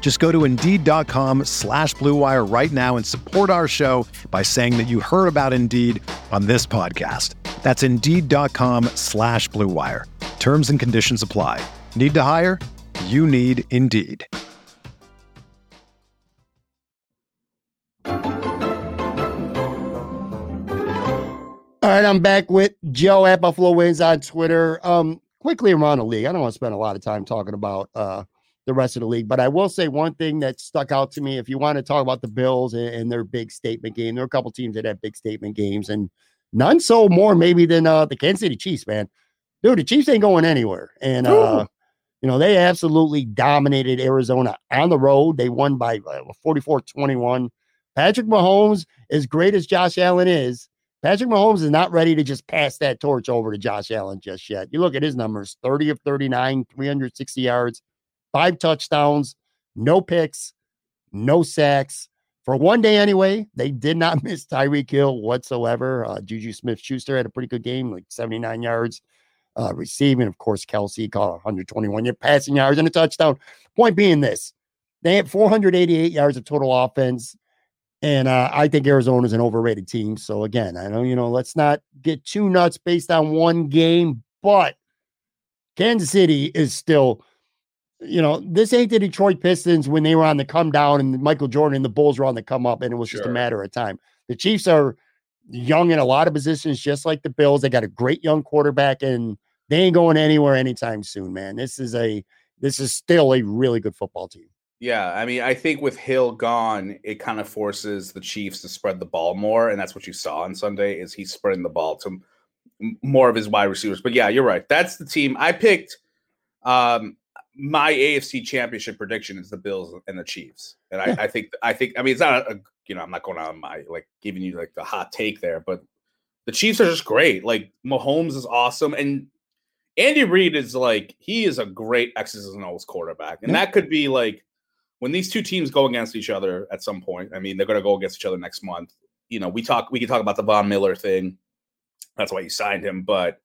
Just go to Indeed.com slash BlueWire right now and support our show by saying that you heard about Indeed on this podcast. That's Indeed.com slash BlueWire. Terms and conditions apply. Need to hire? You need Indeed. All right, I'm back with Joe at Buffalo Wins on Twitter. Um, quickly around the league. I don't want to spend a lot of time talking about uh the rest of the league, but I will say one thing that stuck out to me. If you want to talk about the Bills and, and their big statement game, there are a couple teams that have big statement games, and none so more maybe than uh the Kansas City Chiefs, man. Dude, the Chiefs ain't going anywhere. And uh, you know, they absolutely dominated Arizona on the road. They won by uh, 44-21. Patrick Mahomes, as great as Josh Allen is, Patrick Mahomes is not ready to just pass that torch over to Josh Allen just yet. You look at his numbers 30 of 39, 360 yards, five touchdowns, no picks, no sacks. For one day anyway, they did not miss Tyreek Hill whatsoever. Uh, Juju Smith Schuster had a pretty good game, like 79 yards uh, receiving. Of course, Kelce caught 121 yard passing yards and a touchdown. Point being this they had 488 yards of total offense. And uh, I think Arizona is an overrated team. So again, I know you know, let's not get too nuts based on one game, but Kansas City is still, you know, this ain't the Detroit Pistons when they were on the come down and Michael Jordan and the Bulls were on the come up, and it was just a matter of time. The Chiefs are young in a lot of positions, just like the Bills. They got a great young quarterback, and they ain't going anywhere anytime soon, man. This is a this is still a really good football team. Yeah, I mean, I think with Hill gone, it kind of forces the Chiefs to spread the ball more, and that's what you saw on Sunday. Is he's spreading the ball to m- more of his wide receivers? But yeah, you're right. That's the team I picked. Um, my AFC Championship prediction is the Bills and the Chiefs, and I, I think I think I mean it's not a you know I'm not going on my like giving you like the hot take there, but the Chiefs are just great. Like Mahomes is awesome, and Andy Reid is like he is a great X's and O's quarterback, and that could be like when these two teams go against each other at some point. I mean, they're going to go against each other next month. You know, we talk we can talk about the Von Miller thing. That's why you signed him, but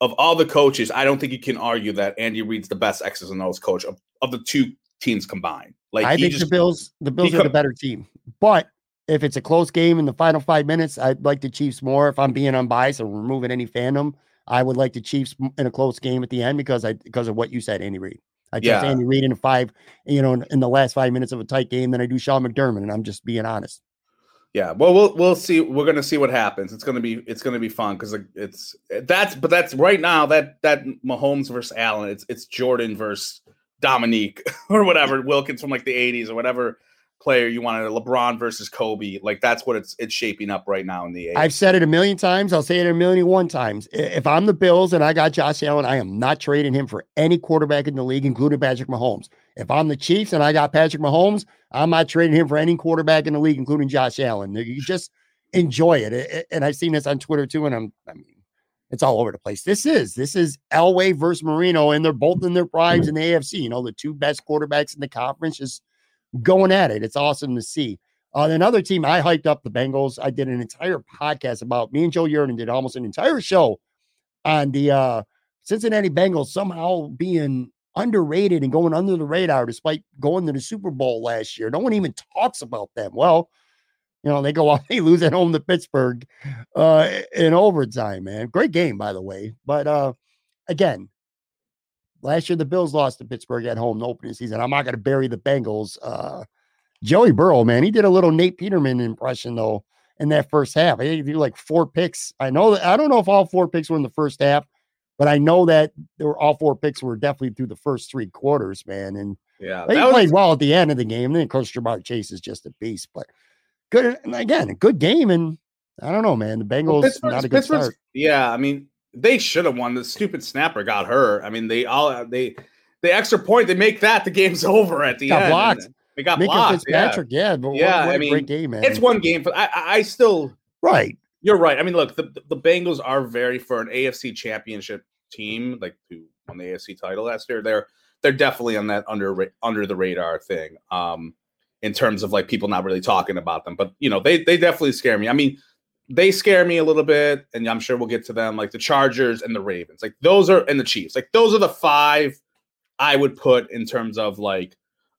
of all the coaches, I don't think you can argue that Andy Reid's the best X's and O's coach of, of the two teams combined. Like I think just- the Bills, the Bills are the better team. But if it's a close game in the final five minutes, I'd like the Chiefs more. If I'm being unbiased and removing any fandom, I would like the Chiefs in a close game at the end because I because of what you said, Andy Reid. I trust Yeah. Andy Reid in five, you know, in, in the last five minutes of a tight game than I do Sean McDermott, and I'm just being honest. Yeah, well, we'll we'll see. We're gonna see what happens. It's gonna be it's gonna be fun because it's that's but that's right now that that Mahomes versus Allen. It's it's Jordan versus Dominique or whatever Wilkins from like the '80s or whatever player you wanted. LeBron versus Kobe. Like that's what it's it's shaping up right now in the I've said it a million times. I'll say it a million and one times. If I'm the Bills and I got Josh Allen, I am not trading him for any quarterback in the league, including Patrick Mahomes. If I'm the Chiefs and I got Patrick Mahomes, I'm not trading him for any quarterback in the league, including Josh Allen. You just enjoy it. I- I- And I've seen this on Twitter too. And I'm, I mean, it's all over the place. This is this is Elway versus Marino, and they're both in their primes mm-hmm. in the AFC. You know, the two best quarterbacks in the conference just going at it. It's awesome to see. Uh, another team I hyped up the Bengals. I did an entire podcast about me and Joe Yurden did almost an entire show on the uh, Cincinnati Bengals somehow being underrated and going under the radar despite going to the Super Bowl last year. No one even talks about them. Well, you know, they go off, they lose at home to Pittsburgh uh, in overtime, man. Great game, by the way. But uh, again, last year the Bills lost to Pittsburgh at home in the opening season. I'm not going to bury the Bengals. Uh, Joey Burrow, man, he did a little Nate Peterman impression, though, in that first half. He did like four picks. I know that I don't know if all four picks were in the first half, but I know that there were all four picks were definitely through the first three quarters, man. And Yeah, they that played well at the end of the game. And then, of course, Ja'Marr Chase is just a beast, but good. And again, a good game. And I don't know, man. The Bengals well, not a good start. Yeah, I mean, they should have won. The stupid snapper got hurt. I mean, they all they the extra point they make that the game's over at the Got end. blocked. They got Minkah blocked. Yeah. Fitzpatrick, yeah, but Yeah, what I a mean, great game, man. It's one game, but I, I I still right. You're right. I mean, look, the the Bengals are very for an AFC championship team, like who won the AFC title last year. They're they're definitely on that under under the radar thing. Um, in terms of like people not really talking about them, but you know, they they definitely scare me. I mean, they scare me a little bit, and I'm sure we'll get to them. Like the Chargers and the Ravens, like those are and the Chiefs, like those are the five I would put in terms of like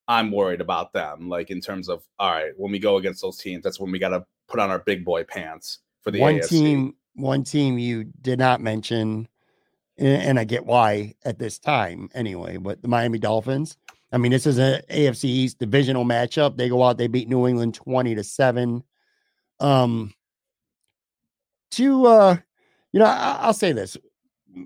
I'm worried about them. Like in terms of all right, when we go against those teams, that's when we got to put on our big boy pants for the one AFC. team, one team you did not mention, and, I get why at this time anyway. But the Miami Dolphins. I mean, this is a AFC East divisional matchup. They go out, they beat New England twenty to seven. Um, to uh, you know, I, I'll say this: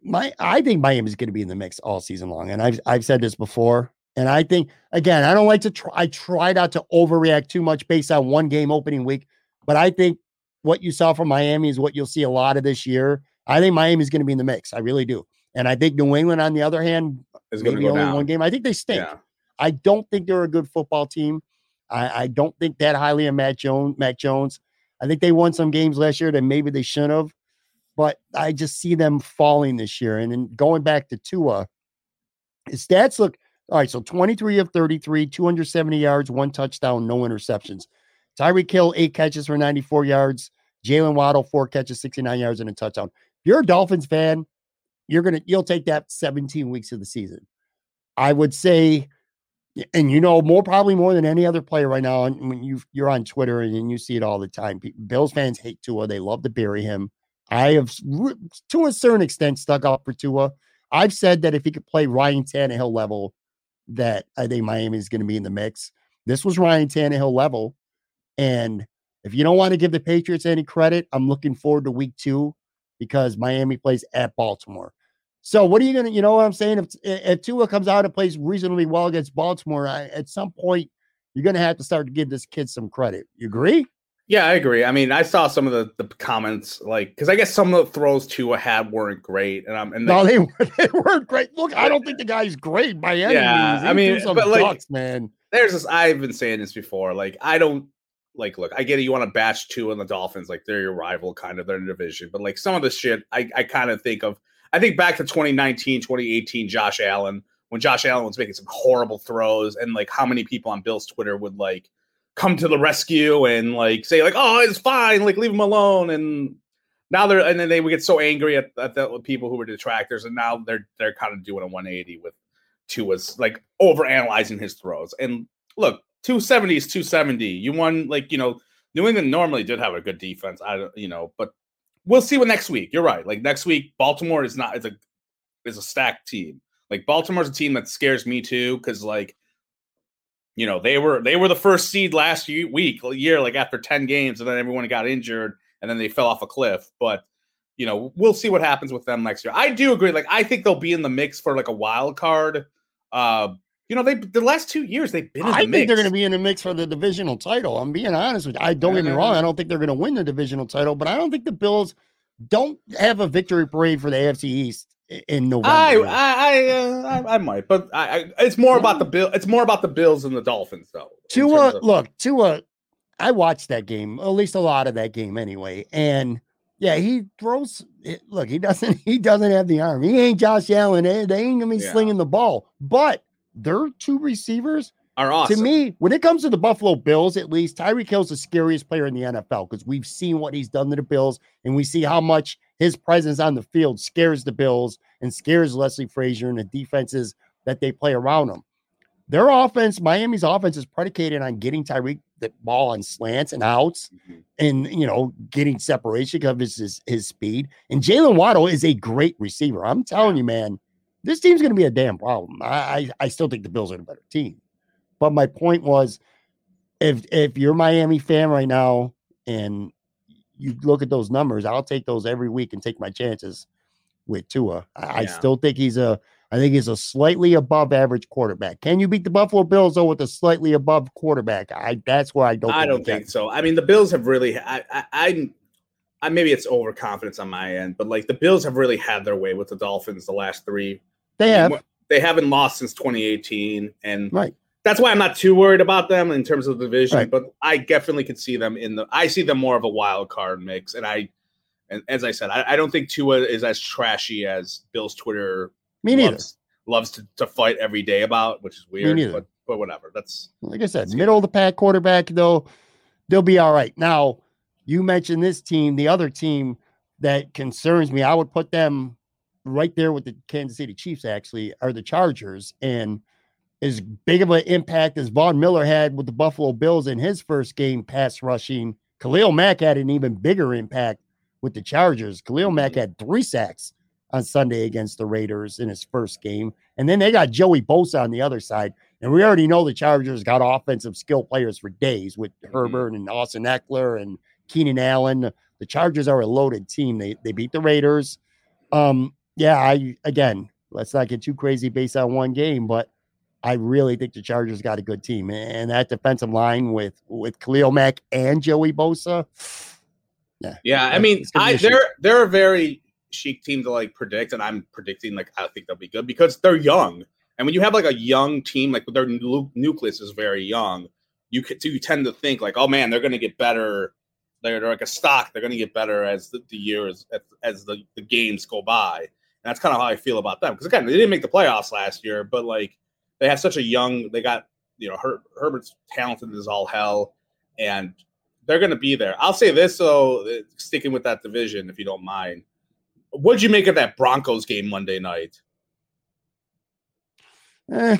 my I think Miami's going to be in the mix all season long, and I've I've said this before. And I think again, I don't like to try. I try not to overreact too much based on one game opening week, but I think what you saw from Miami is what you'll see a lot of this year. I think Miami's going to be in the mix. I really do. And I think New England, on the other hand, is going to maybe go only down. one game. I think they stink. Yeah. I don't think they're a good football team. I, I don't think that highly of Matt Jones. Mac Jones. I think they won some games last year that maybe they shouldn't have, but I just see them falling this year. And then going back to Tua, his stats look all right. So 23 of 33, 270 yards, one touchdown, no interceptions. Tyreek Hill, eight catches for 94 yards. Jalen Waddle, four catches, 69 yards, and a touchdown. If you're a Dolphins fan, you're gonna you'll take that 17 weeks of the season. I would say, and you know more probably more than any other player right now. And when you you're on Twitter and you see it all the time, Bills fans hate Tua. They love to bury him. I have, to a certain extent, stuck up for Tua. I've said that if he could play Ryan Tannehill level, that I think Miami is going to be in the mix. This was Ryan Tannehill level, and if you don't want to give the Patriots any credit, I'm looking forward to Week Two because Miami plays at Baltimore. So what are you gonna? You know what I'm saying? If if Tua comes out and plays reasonably well against Baltimore, I, at some point you're gonna have to start to give this kid some credit. You agree? Yeah, I agree. I mean, I saw some of the, the comments, like, because I guess some of the throws Tua had weren't great, and I'm and No, they, they, were- they weren't great. Look, I don't think the guy's great by any Yeah, means. He I mean, but, like, ducks, man. there's this. I've been saying this before. Like, I don't like. Look, I get it. You want to bash Tua and the Dolphins, like they're your rival, kind of. They're in the division, but like some of the shit, I I kind of think of. I think back to 2019, 2018, Josh Allen when Josh Allen was making some horrible throws, and like how many people on Bill's Twitter would like come to the rescue and like say like, "Oh, it's fine, like leave him alone." And now they're and then they would get so angry at, at the people who were detractors, and now they're they're kind of doing a 180 with Tua's like over analyzing his throws. And look, 270 is 270. You won like you know New England normally did have a good defense. I don't you know, but we'll see what next week. You're right. Like next week, Baltimore is not is a is a stacked team. Like Baltimore's a team that scares me too because like you know they were they were the first seed last ye- week year like after 10 games and then everyone got injured and then they fell off a cliff but you know we'll see what happens with them next year i do agree like i think they'll be in the mix for like a wild card uh you know they the last two years they've been in the I think mix. they're going to be in the mix for the divisional title. I'm being honest with you. I don't get me wrong. I don't think they're going to win the divisional title, but I don't think the Bills don't have a victory parade for the AFC East in November. I. I I, uh, I I might, but I, I it's more about the bill. It's more about the Bills and the Dolphins, though. Tua, of- look, Tua, I watched that game, at least a lot of that game anyway. And yeah, he throws look, he doesn't he doesn't have the arm. He ain't Josh Allen. They, they ain't gonna be Yeah. slinging the ball. But their two receivers, are awesome. to me, when it comes to the Buffalo Bills, at least Tyreek Hill's the scariest player in the NFL because we've seen what he's done to the Bills, and we see how much his presence on the field scares the Bills and scares Leslie Frazier and the defenses that they play around them. Their offense, Miami's offense, is predicated on getting Tyreek the ball on slants and outs, mm-hmm. and you know getting separation because of his his speed. And Jalen Waddle is a great receiver. I'm telling you, man, this team's going to be a damn problem. I, I still think the Bills are a better team, but my point was, if if you're a Miami fan right now and you look at those numbers, I'll take those every week and take my chances with Tua. I, yeah. I still think he's a I think he's a slightly above average quarterback. Can you beat the Buffalo Bills though with a slightly above quarterback? I that's where I don't. I don't think so. I mean, the Bills have really. I, I, I I maybe it's overconfidence on my end, but like the Bills have really had their way with the Dolphins the last three. They have. They haven't lost since 2018, and right. That's why I'm not too worried about them in terms of the division. Right. But I definitely could see them in the. I see them more of a wild card mix, and I, and as I said, I, I don't think Tua is as trashy as Bill's Twitter me neither. Loves, loves to, to fight every day about, which is weird. Me But but whatever. That's like I said, middle of the pack quarterback though, they'll be all right. Now, you mentioned this team, the other team that concerns me. I would put them right there with the Kansas City Chiefs. Actually, are the Chargers and as big of an impact as Von Miller had with the Buffalo Bills in his first game pass rushing. Khalil Mack had an even bigger impact with the Chargers. Khalil Mack mm-hmm. had three sacks on Sunday against the Raiders in his first game. And then they got Joey Bosa on the other side. And we already know the Chargers got offensive skill players for days with mm-hmm. Herbert and Austin Ekeler and Keenan Allen. The Chargers are a loaded team. They they beat the Raiders. Um, yeah, I again, let's not get too crazy based on one game, but I really think the Chargers got a good team. And that defensive line with with Khalil Mack and Joey Bosa. Yeah, yeah. I mean, I, they're they're a very chic team to like predict, and I'm predicting like I think they'll be good because they're young. And when you have like a young team, like their nu- nucleus is very young, you could you tend to think like, oh man, they're going to get better. They're, they're, like a stock. They're going to get better as the, the years as, as the, the games go by. That's kind of how I feel about them. Because again, they didn't make the playoffs last year, but like they have such a young. They got you know Her, Herbert's talented as all hell, and they're going to be there. I'll say this though, sticking with that division, if you don't mind. What'd you make of that Broncos game Monday night? Eh,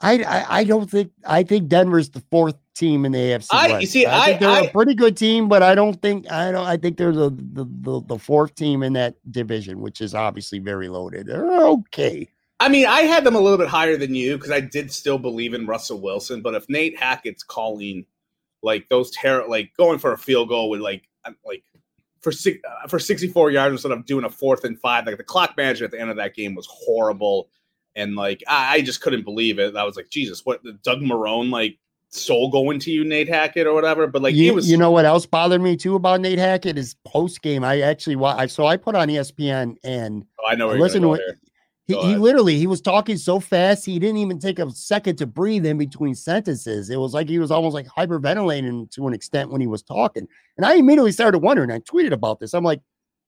I, I, I don't think I think Denver's the fourth team in the AFC. I West. you see, I, I think they're I, a pretty good team, but I don't think I don't I think they're the, the the, the fourth team in that division, which is obviously very loaded. They're okay. I mean, I had them a little bit higher than you because I did still believe in Russell Wilson. But if Nate Hackett's calling like those terror, like going for a field goal with like like for six, uh, for 64 yards instead of doing a fourth and five. Like the clock management at the end of that game was horrible. And like I, I just couldn't believe it. I was like, Jesus, what Doug Marrone like soul going to you, Nate Hackett, or whatever. But like, you, was, you know what else bothered me too about Nate Hackett is post game. I actually, I so I put on ESPN and oh, I know. Listen to it. He, he literally he was talking so fast he didn't even take a second to breathe in between sentences. It was like he was almost like hyperventilating to an extent when he was talking. And I immediately started wondering. I tweeted about this. I'm like,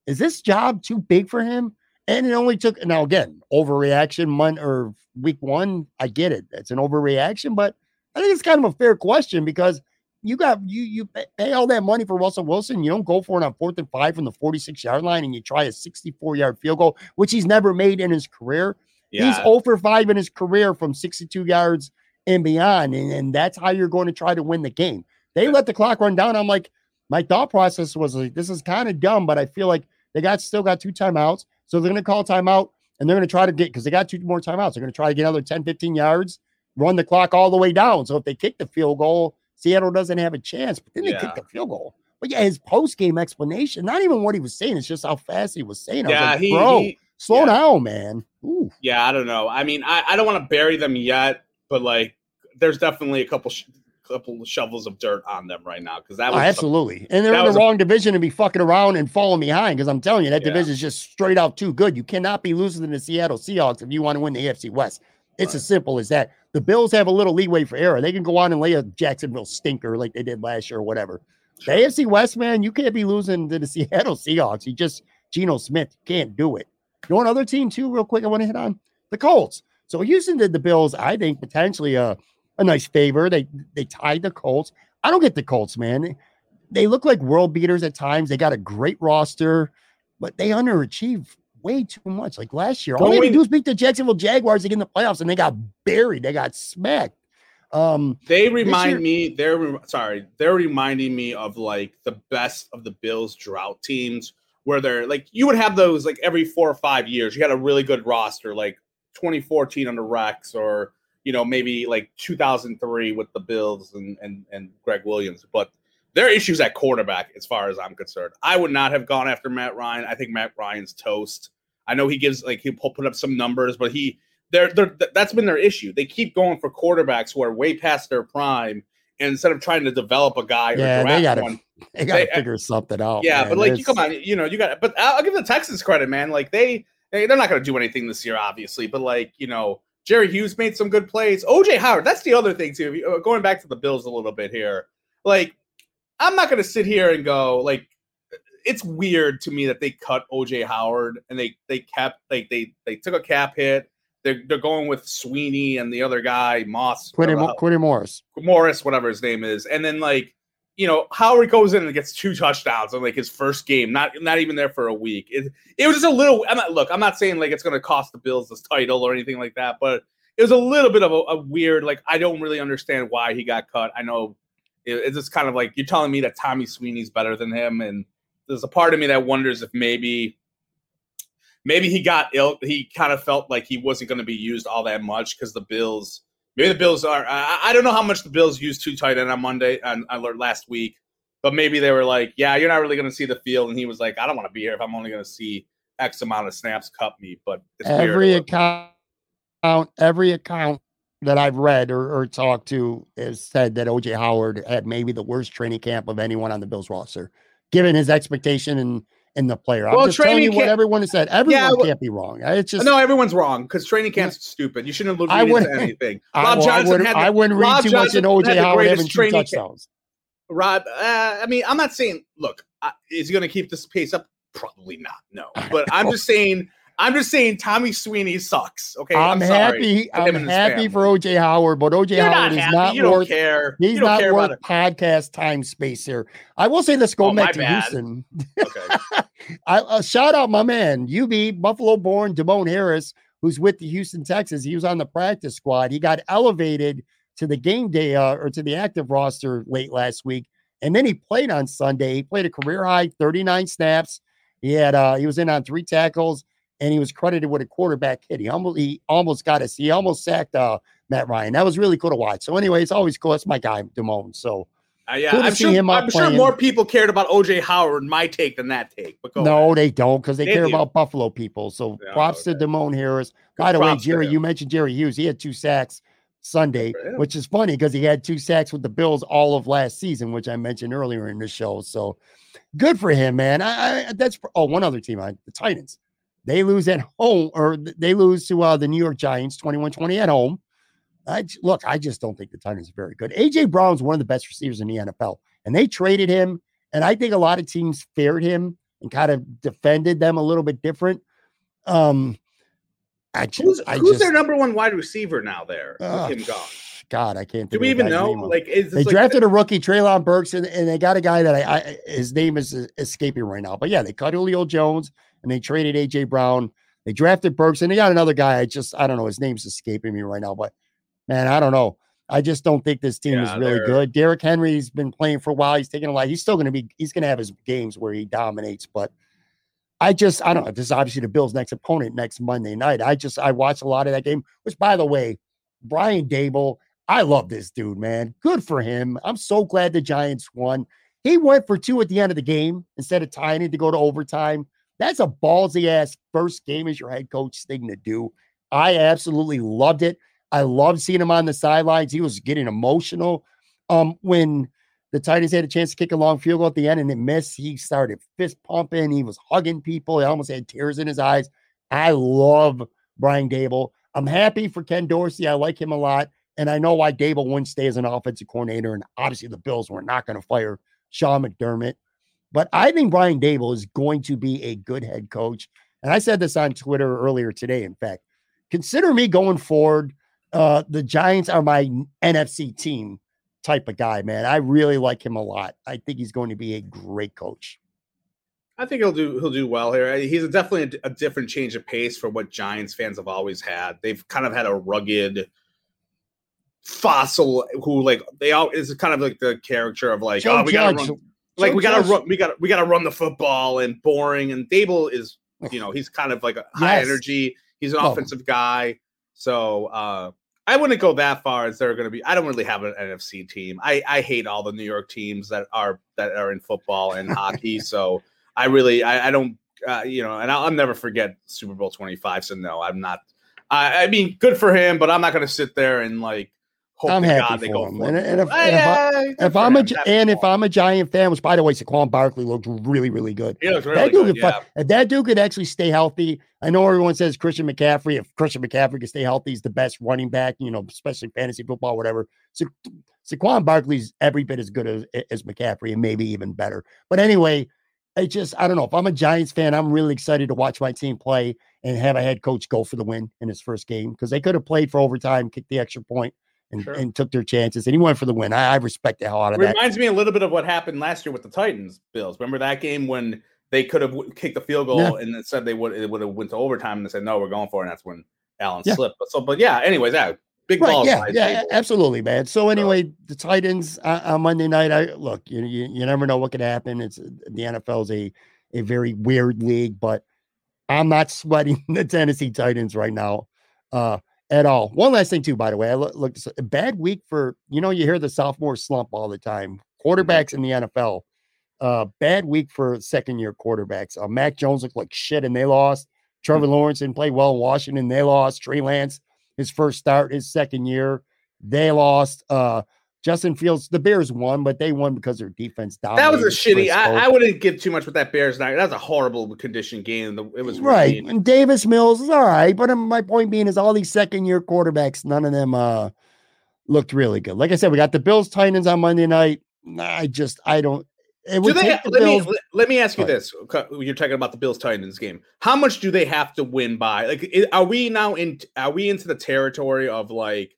is this job too big for him? And it only took now again overreaction month or week one. I get it. It's an overreaction, but I think it's kind of a fair question because you got you you pay all that money for Russell Wilson. You don't go for it on fourth and five from the 46 yard line and you try a 64 yard field goal, which he's never made in his career. Yeah. He's 0 for 5 in his career from 62 yards and beyond. And, and that's how you're going to try to win the game. They let the clock run down. I'm like, my thought process was like, this is kind of dumb, but I feel like they got still got two timeouts. So they're going to call timeout and they're going to try to get because they got two more timeouts. They're going to try to get another 10, 15 yards, run the clock all the way down. So if they kick the field goal, Seattle doesn't have a chance, but then they yeah. kicked the field goal. But yeah, his post game explanation, not even what he was saying, it's just how fast he was saying. I yeah, was like, he, bro, he, slow yeah. down, man. Ooh. Yeah, I don't know. I mean, I, I don't want to bury them yet, but like, there's definitely a couple. Sh- couple shovels of dirt on them right now because that oh, was oh, absolutely and they're in the wrong a, division to be fucking around and falling behind because i'm telling you that yeah. division is just straight out too good you cannot be losing to the seattle seahawks if you want to win the afc west it's right. as simple as that the Bills have a little leeway for error. They can go on and lay a Jacksonville stinker like they did last year or whatever. The AFC West, man, you can't be losing to the Seattle Seahawks. You just Geno Smith can't do it. You know another team too, real quick. I want to hit on the Colts. So Houston did the Bills. I think potentially a a nice favor. They they tied the Colts. I don't get the Colts, man. They look like world beaters at times. They got a great roster, but they underachieve way too much. Like last year, all they had to do was beat the Jacksonville Jaguars to get in the playoffs, and they got buried. They got smacked. Um, they remind year, me. They're sorry. They're reminding me of like the best of the Bills drought teams, where they're like you would have those like every four or five years. You had a really good roster, like 2014 under Rex, or you know maybe like 2003 with the Bills and and and Gregg Williams, but there are issues at quarterback as far as I'm concerned. I would not have gone after Matt Ryan. I think Matt Ryan's toast. I know he gives like he'll put up some numbers, but he they're, they're that's been their issue. They keep going for quarterbacks who are way past their prime and instead of trying to develop a guy yeah, they gotta, one, they gotta they, figure something out. Yeah, man. but like, you come on, you know, you got. But I'll, I'll give the Texans credit, man. Like they, they they're not going to do anything this year, obviously. But like, you know, Jerry Hughes made some good plays. OJ Howard, that's the other thing too. Uh, going back to the Bills a little bit here, like I'm not going to sit here and go like it's weird to me that they cut OJ Howard and they they kept like they they took a cap hit. They're, they're going with Sweeney and the other guy Moss, Quiddy Morris, Morris, whatever his name is, and then like you know Howard goes in and gets two touchdowns on like his first game, not not even there for a week. It, it was just a little. I'm not look. I'm not saying like it's going to cost the Bills this title or anything like that, but it was a little bit of a, a weird. Like I don't really understand why he got cut. I know it's just kind of like you're telling me that Tommy Sweeney's better than him, and there's a part of me that wonders if maybe maybe he got ill. He kind of felt like he wasn't going to be used all that much because the Bills. Maybe the Bills are. I, I, don't know how much the Bills used two tight end on Monday. Learned last week, but maybe they were like, "Yeah, you're not really going to see the field," and he was like, "I don't want to be here if I'm only going to see X amount of snaps cut me." But every account, every account that I've read or, or talked to has said that OJ Howard had maybe the worst training camp of anyone on the Bills roster, given his expectation and in the player. I'm just telling you what everyone has said. Everyone yeah, can't be wrong. It's just no, everyone's wrong because training camp's yeah. stupid. You shouldn't look into anything. Rob I, Johnson I wouldn't, the, I wouldn't read too Johnson much in OJ Howard having two touchdowns. Camp. Rob, uh, I mean, I'm not saying. Look, uh, is he going to keep this pace up? Probably not. No, but I'm just saying I'm just saying Tommy Sweeney sucks. Okay, I'm, I'm happy. I'm happy for OJ Howard, but OJ You're Howard not is not you worth. care. He's not care worth podcast time space here. I will say, let's go oh, back to bad. Houston. Okay. I uh, shout out my man UB Buffalo born Demone Harris, who's with the Houston Texans. He was on the practice squad. He got elevated to the game day uh, or to the active roster late last week, and then he played on Sunday. He played a career high 39 snaps. He had uh, he was in on three tackles and he was credited with a quarterback hit. He almost he almost got us. He almost sacked uh, Matt Ryan. That was really cool to watch. So anyway, it's always cool. It's my guy Demone. So uh, yeah, cool I'm, sure, I'm sure, more people cared about OJ Howard my take than that take. But no, ahead. they don't because they, they, care do. about Buffalo people. So yeah, props okay. to Demone Harris. By the way, Jerry, you mentioned Jerry Hughes. He had two sacks Sunday, which is funny because he had two sacks with the Bills all of last season, which I mentioned earlier in the show. So good for him, man. I, I that's oh one other team, I, the Titans. They lose at home, or they lose to uh, the New York Giants 21 20 at home. I, look, I just don't think the Titans are very good. AJ Brown's one of the best receivers in the NFL, and they traded him. And I think a lot of teams feared him and kind of defended them a little bit different. Um, I just, who's, I who's just, their number one wide receiver now? There, uh, him gone. God, I can't. Do we even know? Like, is they like drafted a rookie, Treylon Burks, and, and they got a guy that I, I, his name is escaping right now. But yeah, they cut Julio Jones and they traded AJ Brown. They drafted Burks and they got another guy. I just I don't know. His name's escaping me right now, but man, I don't know. I just don't think this team yeah, is really good. Derrick Henry's been playing for a while. He's taking a lot. He's still going to be. He's going to have his games where he dominates, but I just I don't know. This is obviously the Bills' next opponent next Monday night. I just I watched a lot of that game. Which, by the way, Brian Daboll. I love this dude, man. Good for him. I'm so glad the Giants won. He went for two at the end of the game instead of tying it to go to overtime. That's a ballsy ass first game as your head coach thing to do. I absolutely loved it. I loved seeing him on the sidelines. He was getting emotional. Um, when the Titans had a chance to kick a long field goal at the end and it missed, he started fist pumping. He was hugging people. He almost had tears in his eyes. I love Brian Daboll. I'm happy for Ken Dorsey. I like him a lot. And I know why Daboll wouldn't stay as an offensive coordinator. And obviously, the Bills were not going to fire Sean McDermott. But I think Brian Daboll is going to be a good head coach. And I said this on Twitter earlier today. In fact, consider me going forward. Uh, the Giants are my NFC team type of guy, man. I really like him a lot. I think he's going to be a great coach. I think he'll do he'll do well here. He's a definitely a, a, different change of pace for what Giants fans have always had. They've kind of had a rugged fossil who like they all is kind of like the character of like Joe oh we gotta run like Joe we gotta Judge. run we gotta we gotta run the football and boring and Daboll is you know he's kind of like a high yes. energy. He's an oh. offensive guy, so uh I wouldn't go that far as they're going to be. I don't really have an NFC team. I I hate all the New York teams that are that are in football and hockey. So I really I, I don't uh, you know, and I'll, I'll, never forget Super Bowl twenty five. So no, I'm not. I, I mean, good for him, but I'm not going to sit there and like Hope I'm happy God for him. And, and, if, I, if I'm a and if I'm a Giant fan, which by the way, Saquon Barkley looked really, really good. He looks really that good. Yeah. If that dude could actually stay healthy, I know everyone says Christian McCaffrey. If Christian McCaffrey can stay healthy, he's the best running back. You know, especially fantasy football, whatever. So Saquon Barkley's every bit as good as, as McCaffrey, and maybe even better. But anyway, I just I don't know. If I'm a Giants fan, I'm really excited to watch my team play and have a head coach go for the win in his first game because they could have played for overtime, kicked the extra point and, sure. and took their chances. And he went for the win. I, I respect the hell out of it that. Reminds me a little bit of what happened last year with the Titans Bills. Remember that game when they could have kicked the field goal yeah. and then said they would it would have went to overtime and they said no, we're going for it. And that's when Allen yeah. slipped. But so, but yeah. Anyways, that big right, balls. Yeah, yeah, absolutely, man. So anyway, the Titans uh, on Monday night. I look, you, you you never know what could happen. It's the NFL is a a very weird league, but I'm not sweating the Tennessee Titans right now. Uh, at all. One last thing, too, by the way, I looked a bad week for you know you hear the sophomore slump all the time. Mm-hmm. Quarterbacks in the NFL, uh, bad week for second year quarterbacks. Uh, Mac Jones looked like shit and they lost. Trevor mm-hmm. Lawrence didn't play well in Washington. They lost. Trey Lance, his first start, his second year, they lost. Uh, Justin Fields, the Bears won, but they won because their defense dominated. That was a shitty. I, I, wouldn't give too much with that Bears night. That was a horrible condition game. It was right. And Davis Mills is all right, but um, my point being is all these second year quarterbacks, none of them uh looked really good. Like I said, we got the Bills Titans on Monday night. I just I don't. It do they, the let Bills, me let me ask you this: You're talking about the Bills Titans game. How much do they have to win by? Like, are we now in? Are we into the territory of like?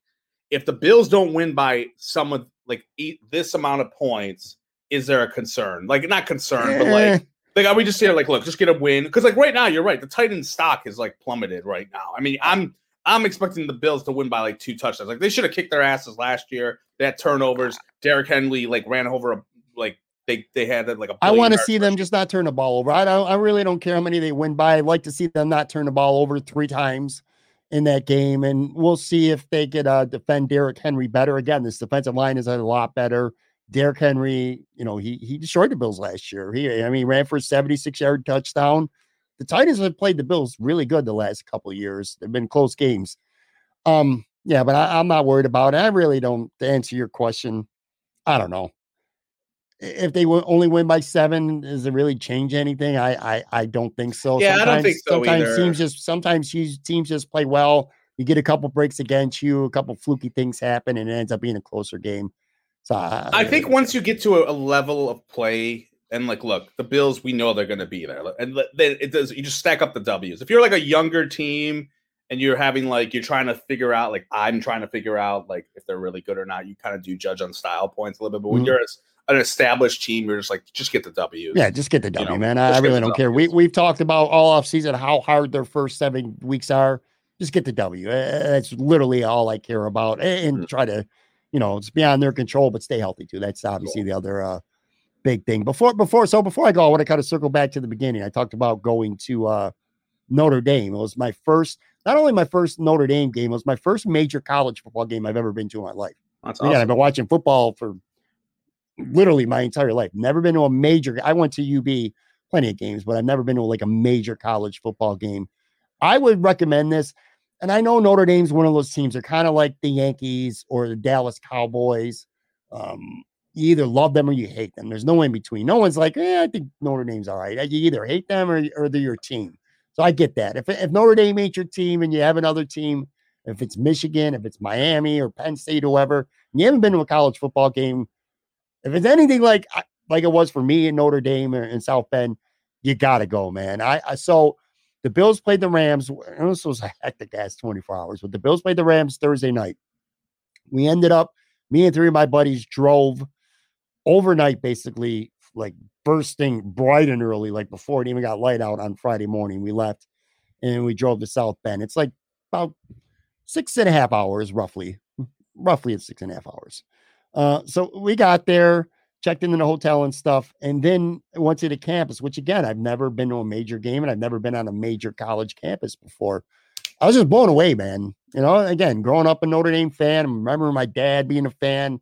If the Bills don't win by some of like this amount of points, is there a concern? Like not concern, but like like are we just here like look, just get a win? Because like right now, you're right. The Titans stock is like plummeted right now. I mean, I'm I'm expecting the Bills to win by like two touchdowns. Like they should have kicked their asses last year. They had turnovers. Derrick Henry like ran over a like they they had like a. I want to see them just not turn the ball over. I don't. I really don't care how many they win by. I'd like to see them not turn the ball over three times in that game, and we'll see if they could uh, defend Derrick Henry better. Again, this defensive line is a lot better. Derrick Henry, you know, he he destroyed the Bills last year. He, I mean, ran for a 76 yard touchdown. The Titans have played the Bills really good the last couple years. They've been close games. Um, yeah, but I, I'm not worried about it. I really don't. To answer your question, I don't know if they only win by seven, does it really change anything? I I, I don't think so. Yeah, sometimes, I don't think so Sometimes either. teams just sometimes teams just play well. You get a couple breaks against you, a couple fluky things happen, and it ends up being a closer game. So I, I think once you get to a, a, level of play, and like, look, the Bills, we know they're going to be there, and then it does. You just stack up the Ws. If you're like a younger team and you're having like you're trying to figure out, like I'm trying to figure out, like if they're really good or not, you kind of do judge on style points a little bit. But when mm-hmm. you're as an established team, you're just like, just get the W. Yeah, just get the W, you know, man. I, I really don't care. We we've talked about all off season how hard their first seven weeks are. Just get the W. That's literally all I care about, and mm-hmm. try to, you know, it's beyond their control, but stay healthy too. That's obviously cool. the other uh, big thing. Before before so before I go, I want to kind of circle back to the beginning. I talked about going to uh, Notre Dame. It was my first, not only my first Notre Dame game, it was my first major college football game I've ever been to in my life. That's awesome. I've been watching football for literally my entire life. Never been to a major. I went to UB plenty of games, but I've never been to like a major college football game. I would recommend this. And I know Notre Dame's one of those teams. They're kind of like the Yankees or the Dallas Cowboys. Um, you either love them or you hate them. There's no in between. No one's like, eh, I think Notre Dame's all right. You either hate them or, or they're your team. So I get that. If, if Notre Dame ain't your team and you have another team, if it's Michigan, if it's Miami or Penn State, whoever, you haven't been to a college football game if it's anything like like it was for me in Notre Dame or in South Bend, you got to go, man. I, I so the Bills played the Rams. This was a hectic ass 24 hours, but the Bills played the Rams Thursday night. We ended up, me and three of my buddies drove overnight, basically, like bursting bright and early, like before it even got light out on Friday morning. We left and we drove to South Bend. It's like about six and a half hours, roughly. Roughly it's six and a half hours. Uh, so we got there, checked into the hotel and stuff, and then went to the campus, which again, I've never been to a major game and I've never been on a major college campus before. I was just blown away, man. You know, again, growing up a Notre Dame fan, I remember my dad being a fan,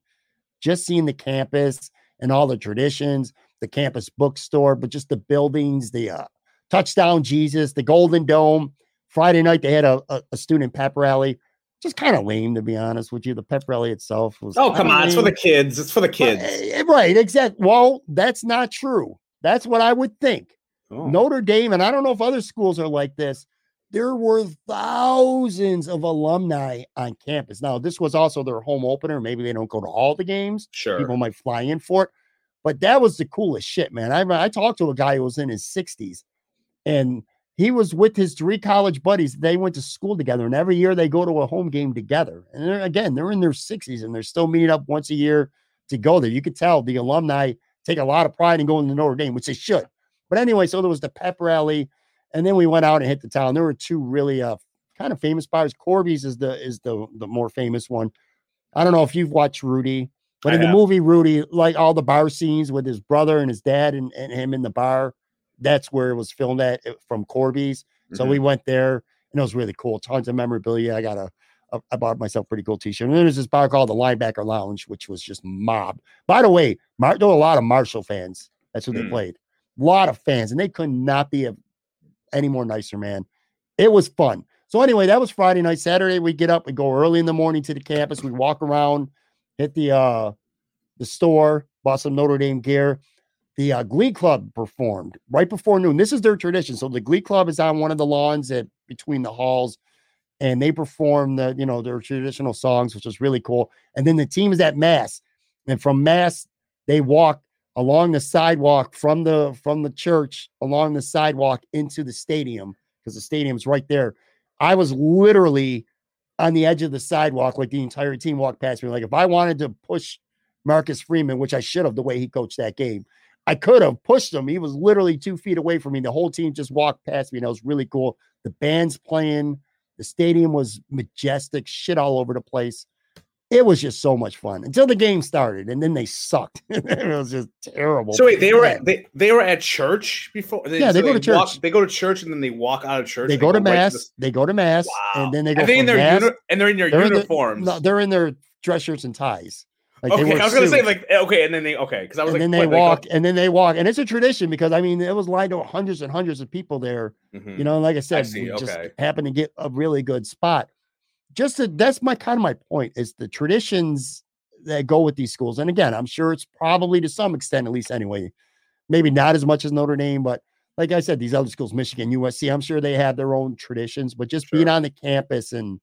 just seeing the campus and all the traditions, the campus bookstore, but just the buildings, the uh, touchdown Jesus, the Golden Dome. Friday night they had a, a, a student pep rally. Just kind of lame, to be honest with you. The pep rally itself was. Oh come on! Lame. It's for the kids. It's for the kids. Uh, right? Exactly. Well, that's not true. That's what I would think. Oh. Notre Dame, and I don't know if other schools are like this there were thousands of alumni on campus. Now, this was also their home opener. Maybe they don't go to all the games. Sure. People might fly in for it. But that was the coolest shit, man. I, I talked to a guy who was in his 60s and he was with his three college buddies. They went to school together, and every year they go to a home game together. And they're, again, they're in their 60s and they're still meeting up once a year to go there. You could tell the alumni take a lot of pride in going to the Notre Dame, which they should. But anyway, so there was the pep rally and then we went out and hit the town. There were two really uh kind of famous bars. Corby's is the is the the more famous one. I don't know if you've watched Rudy, but I in have. the movie Rudy, like all the bar scenes with his brother and his dad and, and him in the bar, that's where it was filmed at from Corby's. So mm-hmm. we went there and it was really cool. Tons of memorabilia. I got a, a I bought myself a pretty cool t-shirt. And then there's this bar called the Linebacker Lounge, which was just mob. By the way, Mar- there were a lot of Marshall fans. That's who mm. they played. A lot of fans, and they could not be a any more nicer, man. It was fun. So anyway, that was Friday night. Saturday, we get up, we go early in the morning to the campus. We walk around, hit the uh the store, bought some Notre Dame gear. The uh, Glee Club performed right before noon. This is their tradition. So the Glee Club is on one of the lawns at between the halls, and they perform the you know their traditional songs, which is really cool. And then the team is at Mass, and from Mass they walk along the sidewalk from the from the church along the sidewalk into the stadium because the stadium's right there. I was literally on the edge of the sidewalk, like the entire team walked past me. Like if I wanted to push Marcus Freeman, which I should have the way he coached that game, I could have pushed him. He was literally two feet away from me. The whole team just walked past me, and it was really cool. The band's playing, the stadium was majestic, shit all over the place. It was just so much fun until the game started and then they sucked. It was just terrible. So wait they were at, they, they were at church before? They, yeah they so go they to church. walk, they go to church and then they walk out of church they, go, go, to mass right to the... they go to mass wow. and then they go they in their mass, uni- and they're in their they're uniforms in the, no, they're in their dress shirts and ties like okay, I was gonna say like eh, okay, and then they okay because I was and like, then they walk and then they walk and it's a tradition because I mean it was lined up hundreds and hundreds of people there, mm-hmm. you know. like I said, I see, okay. just happened to get a really good spot just to, that's my kind of my point is the traditions that go with these schools. And again, I'm sure it's probably to some extent, at least anyway, maybe not as much as Notre Dame, but like I said, these other schools, Michigan, USC, I'm sure they have their own traditions, but just sure. being on the campus and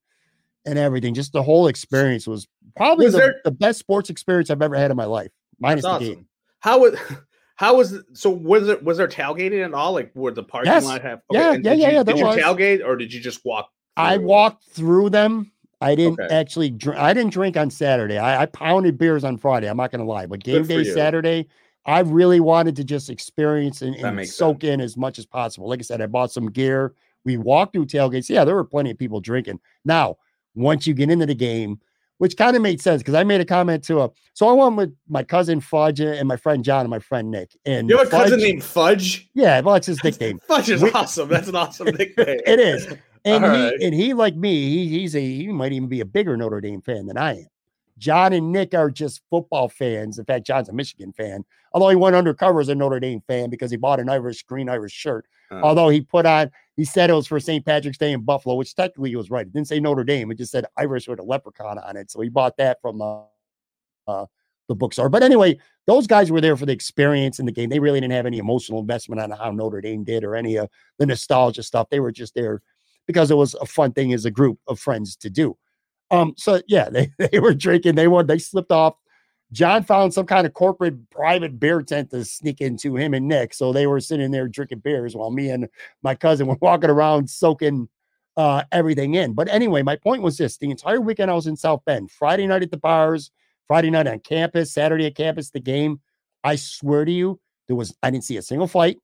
and everything, just the whole experience was probably was the, there, the, best sports experience I've ever had in my life, minus awesome. the game. How was how was so was it was there tailgating at all? Like were the parking yes. lot have okay, yeah, yeah, yeah, you, yeah, Did you was. tailgate or did you just walk I walked through them. I didn't okay. actually drink. I didn't drink on Saturday. I, I pounded beers on Friday. I'm not going to lie, but game day Saturday, I really wanted to just experience and, and soak sense. in as much as possible. Like I said, I bought some gear. We walked through tailgates. Yeah, there were plenty of people drinking. Now, once you get into the game, which kind of made sense because I made a comment to a. So I went with my cousin Fudge and my friend John and my friend Nick. And you have a Fudge, cousin named Fudge. Yeah, well, it's his nickname. Fudge is we, awesome. That's an awesome nickname. it is. And he right. and he like me, he, he's a he might even be a bigger Notre Dame fan than I am. John and Nick are just football fans. In fact, John's a Michigan fan, although he went undercover as a Notre Dame fan because he bought an Irish green Irish shirt. Uh, although he put on, he said it was for St. Patrick's Day in Buffalo, which technically he was right. It didn't say Notre Dame; it just said Irish with a leprechaun on it. So he bought that from the uh, the bookstore. But anyway, those guys were there for the experience in the game. They really didn't have any emotional investment on how Notre Dame did or any of the nostalgia stuff. They were just there because it was a fun thing as a group of friends to do. Um, so yeah, they, they were drinking, they were they slipped off. John found some kind of corporate private beer tent to sneak into him and Nick. So they were sitting there drinking beers while me and my cousin were walking around soaking uh, everything in. But anyway, my point was this the entire weekend I was in South Bend, Friday night at the bars, Friday night on campus, Saturday at campus, the game. I swear to you, There was I didn't see a single fight.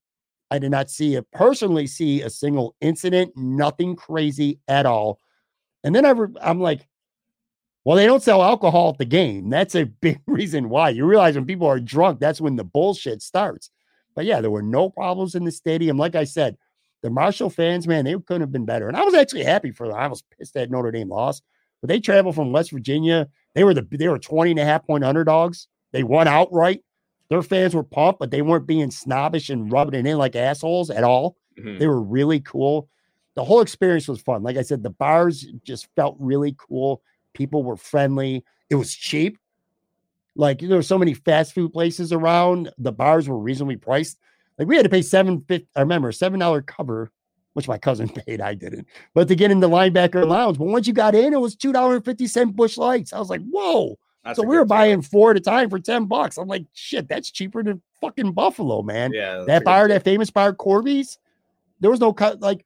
I did not see a personally see a single incident, nothing crazy at all. And then I re- I'm like, well, they don't sell alcohol at the game. That's a big reason why. You realize when people are drunk, that's when the bullshit starts. But yeah, there were no problems in the stadium. Like I said, the Marshall fans, man, they couldn't have been better. And I was actually happy for them. I was pissed that Notre Dame lost, but they traveled from West Virginia. They were the they were 20 and a half point underdogs. They won outright. Their fans were pumped, but they weren't being snobbish and rubbing it in like assholes at all. Mm-hmm. They were really cool. The whole experience was fun. Like I said, the bars just felt really cool. People were friendly. It was cheap. Like there were so many fast food places around. The bars were reasonably priced. Like we had to pay seven fifty. I remember seven dollar cover, which my cousin paid. I didn't, but to get in the linebacker lounge. But once you got in, it was two dollar and fifty cent Busch Lights. I was like, whoa. That's so we were buying four at a time for ten bucks. I'm like, shit, that's cheaper than fucking Buffalo, man. Yeah, that bar, that famous bar, Corby's. There was no cut. Like,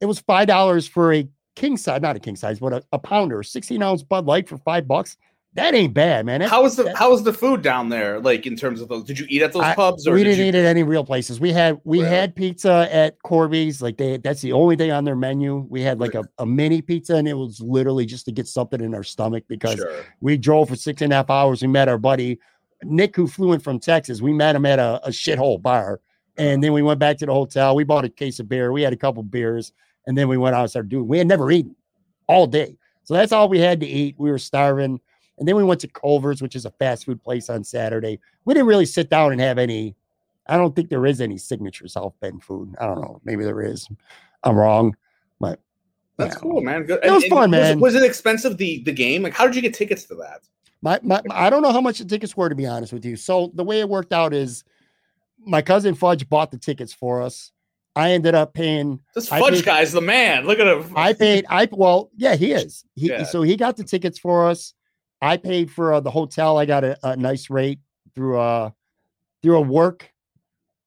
it was five dollars for a king size, not a king size, but a, a pounder, 16 ounce Bud Light for five bucks. That ain't bad, man. how was the that, how was the food down there? Like in terms of those, did you eat at those I, pubs? Or we didn't you... eat at any real places. We had we really? had pizza at Corby's. Like they, that's the only thing on their menu. We had like a, a mini pizza, and it was literally just to get something in our stomach because sure. we drove for six and a half hours. We met our buddy Nick, who flew in from Texas. We met him at a, a shithole bar, uh-huh. and then we went back to the hotel. We bought a case of beer. We had a couple beers, and then we went out and started doing. We had never eaten all day. So that's all we had to eat. We were starving. And then we went to Culver's, which is a fast food place on Saturday. We didn't really sit down and have any. I don't think there is any signature South Bend food. I don't know. Maybe there is. I'm wrong, but that's cool, man. Good. It was and, fun, man. Was was it, expensive the the game? Like, how did you get tickets to that? My, my, I don't know how much the tickets were to be honest with you. So the way it worked out is, my cousin Fudge bought the tickets for us. I ended up paying. This fudge paid, guy's the man. Look at him. I paid. I well, yeah, he is. He yeah. so he got the tickets for us. I paid for uh, the hotel. I got a, a, nice rate through a uh, through a work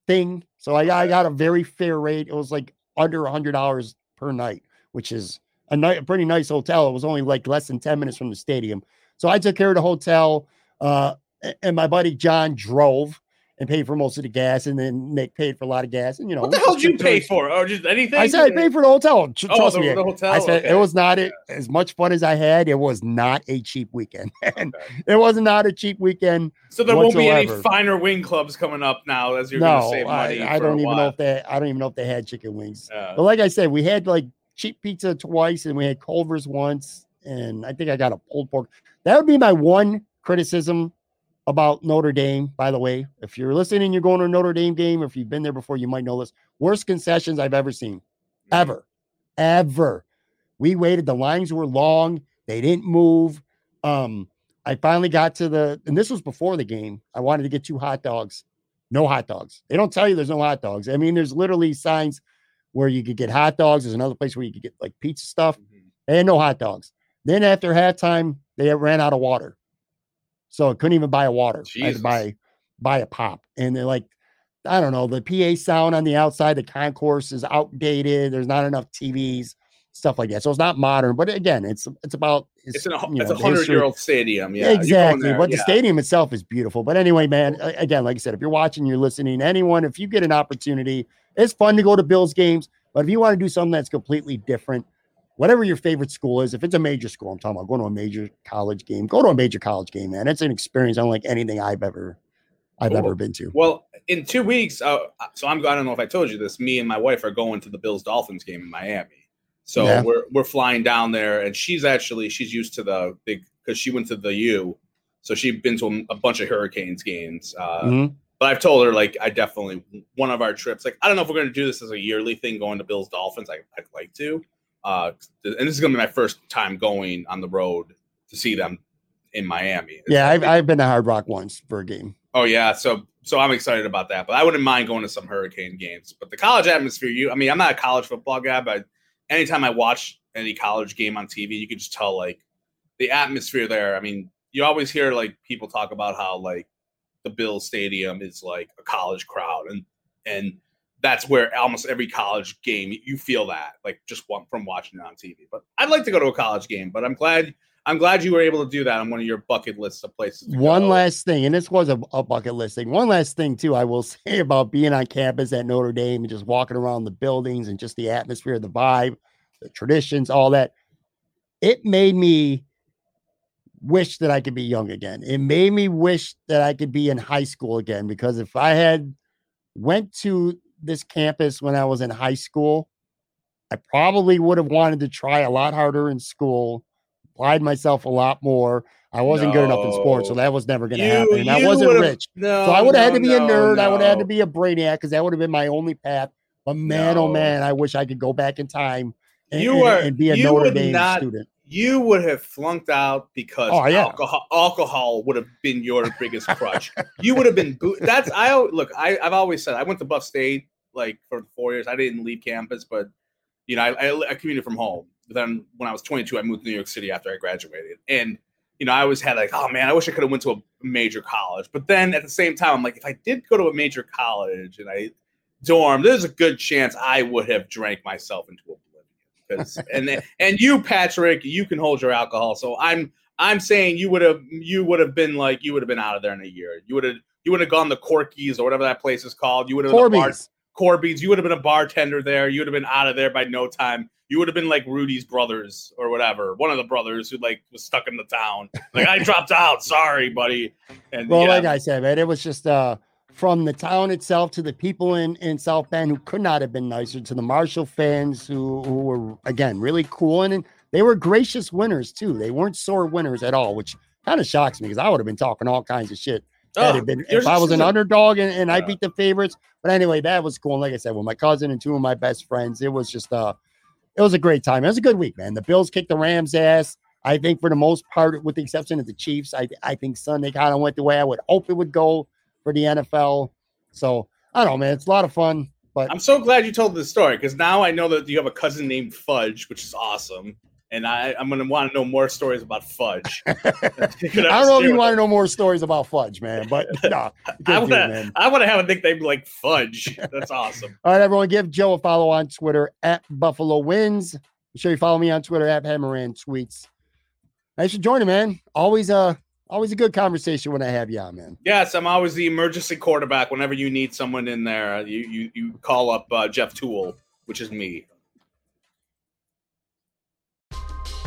thing. So I, I got a very fair rate. It was like under a hundred dollars per night, which is a, ni- a pretty nice hotel. It was only like less than ten minutes from the stadium. So I took care of the hotel. Uh, and my buddy John drove and paid for most of the gas, and then Nick paid for a lot of gas. And you know, what the hell did you pay for, or just anything? I said I paid for the hotel. oh, trust the, me, the hotel. I said okay. it was not it, as much fun as I had. It was not a cheap weekend. and okay. it was not a cheap weekend. So there whatsoever. won't be any finer wing clubs coming up now as you're no, going to save money. I, I don't even know if they. I don't even know if they had chicken wings. Uh, but like I said, we had like cheap pizza twice, and we had Culver's once, and I think I got a pulled pork. That would be my one criticism about Notre Dame, by the way. If you're listening, you're going to a Notre Dame game. If you've been there before, you might know this. Worst concessions I've ever seen. Ever. Ever. We waited. The lines were long. They didn't move. Um, I finally got to the, and this was before the game. I wanted to get two hot dogs. No hot dogs. They don't tell you there's no hot dogs. I mean, there's literally signs where you could get hot dogs. There's another place where you could get like pizza stuff. Mm-hmm. They had no hot dogs. Then after halftime, they ran out of water. So I couldn't even buy a water. Jesus. I had to buy buy a pop. And they're like, I don't know, the PA sound on the outside, the concourse is outdated. There's not enough TVs, stuff like that. So it's not modern, but again, it's it's about his, it's, an, you know, it's a hundred year old stadium. Yeah, exactly. But yeah. the stadium itself is beautiful. But anyway, man, again, like I said, if you're watching, you're listening, anyone, if you get an opportunity, it's fun to go to Bills games. But if you want to do something that's completely different, whatever your favorite school is, if it's a major school, I'm talking about going to a major college game, go to a major college game, man. It's an experience unlike anything I've ever I've cool. ever been to. Well, in two weeks, uh, so I'm I don't know if I told you this. Me and my wife are going to the Bills Dolphins game in Miami. So yeah. we're we're flying down there, and she's actually she's used to the big because she went to the U, so she's been to a, bunch of Hurricanes games. Uh, mm-hmm. But I've told her like I definitely one of our trips. Like I don't know if we're going to do this as a yearly thing, going to Bills Dolphins. I, I'd like to, uh, and this is gonna be my first time going on the road to see them in Miami. It's yeah, I've, I've been to Hard Rock once for a game. Oh yeah, so so I'm excited about that. But I wouldn't mind going to some Hurricane games. But the college atmosphere, you, I mean, I'm not a college football guy, but anytime I watch any college game on TV, you can just tell like the atmosphere there. I mean, you always hear like people talk about how like the Bill Stadium is like a college crowd, and and that's where almost every college game you feel that like just from watching it on TV. But I'd like to go to a college game, but I'm glad I'm glad you were able to do that on one of your bucket lists of places. One go. last thing, and this was a, a, bucket list thing. One last thing, too, I will say about being on campus at Notre Dame and just walking around the buildings and just the atmosphere, the vibe, the traditions, all that. It made me wish that I could be young again. It made me wish that I could be in high school again because if I had went to this campus when I was in high school, I probably would have wanted to try a lot harder in school, applied myself a lot more. I wasn't no. good enough in sports, so that was never going to happen. And I wasn't rich. No, so I would have no, had to be a nerd. I would have had to be a brainiac because that would have been my only path. But man, oh man, I wish I could go back in time and, you were, and, and be a Notre Dame not, student. You would have flunked out because oh, yeah. alcohol, alcohol would have been your biggest crutch. you would have been bo- that's I look. I, I've always said I went to Buff State like for four years. I didn't leave campus, but you know, I, I, I commuted from home. But then when I was 22, I moved to New York City after I graduated, and you know, I always had like, oh man, I wish I could have went to a major college. But then at the same time, I'm like, if I did go to a major college and I dorm, there's a good chance I would have drank myself into oblivion. and and you, Patrick, you can hold your alcohol. So I'm I'm saying you would have you would have been like you would have been out of there in a year. You would have you would have gone to Corky's or whatever that place is called. You would have Corby's. Corby's. You would have been a bartender there. You would have been out of there by no time. You would have been like Rudy's brothers or whatever, one of the brothers who like was stuck in the town. Like I dropped out. Sorry, buddy. And well, yeah. like I said, man, it was just uh from the town itself to the people in in South Bend who could not have been nicer, to the Marshall fans who who were again really cool and, and they were gracious winners too. They weren't sore winners at all, which kind of shocks me because I would have been talking all kinds of shit oh, been, if I was an underdog and, and yeah. I beat the favorites. But anyway, that was cool. And like I said, with my cousin and two of my best friends, it was just uh it was a great time. It was a good week, man. The Bills kicked the Rams ass. I think for the most part, with the exception of the Chiefs, I I think Sunday kind of went the way I would hope it would go for the NFL. So I don't know, man. It's a lot of fun. But I'm so glad you told this story because now I know that you have a cousin named Fudge, which is awesome and I, I'm going to want to know more stories about fudge. I don't know if you want to know more stories about fudge, man, but no, I want to. I want to have a nickname like Fudge. That's awesome. All right, everyone, give Joe a follow on Twitter at Buffalo Wins. Make sure you follow me on Twitter at Hammeran Tweets. Thanks for joining, man. Always a always a good conversation when I have you on, man. Yes, I'm always the emergency quarterback. Whenever you need someone in there, you you you call up uh, Jeff Toole, which is me.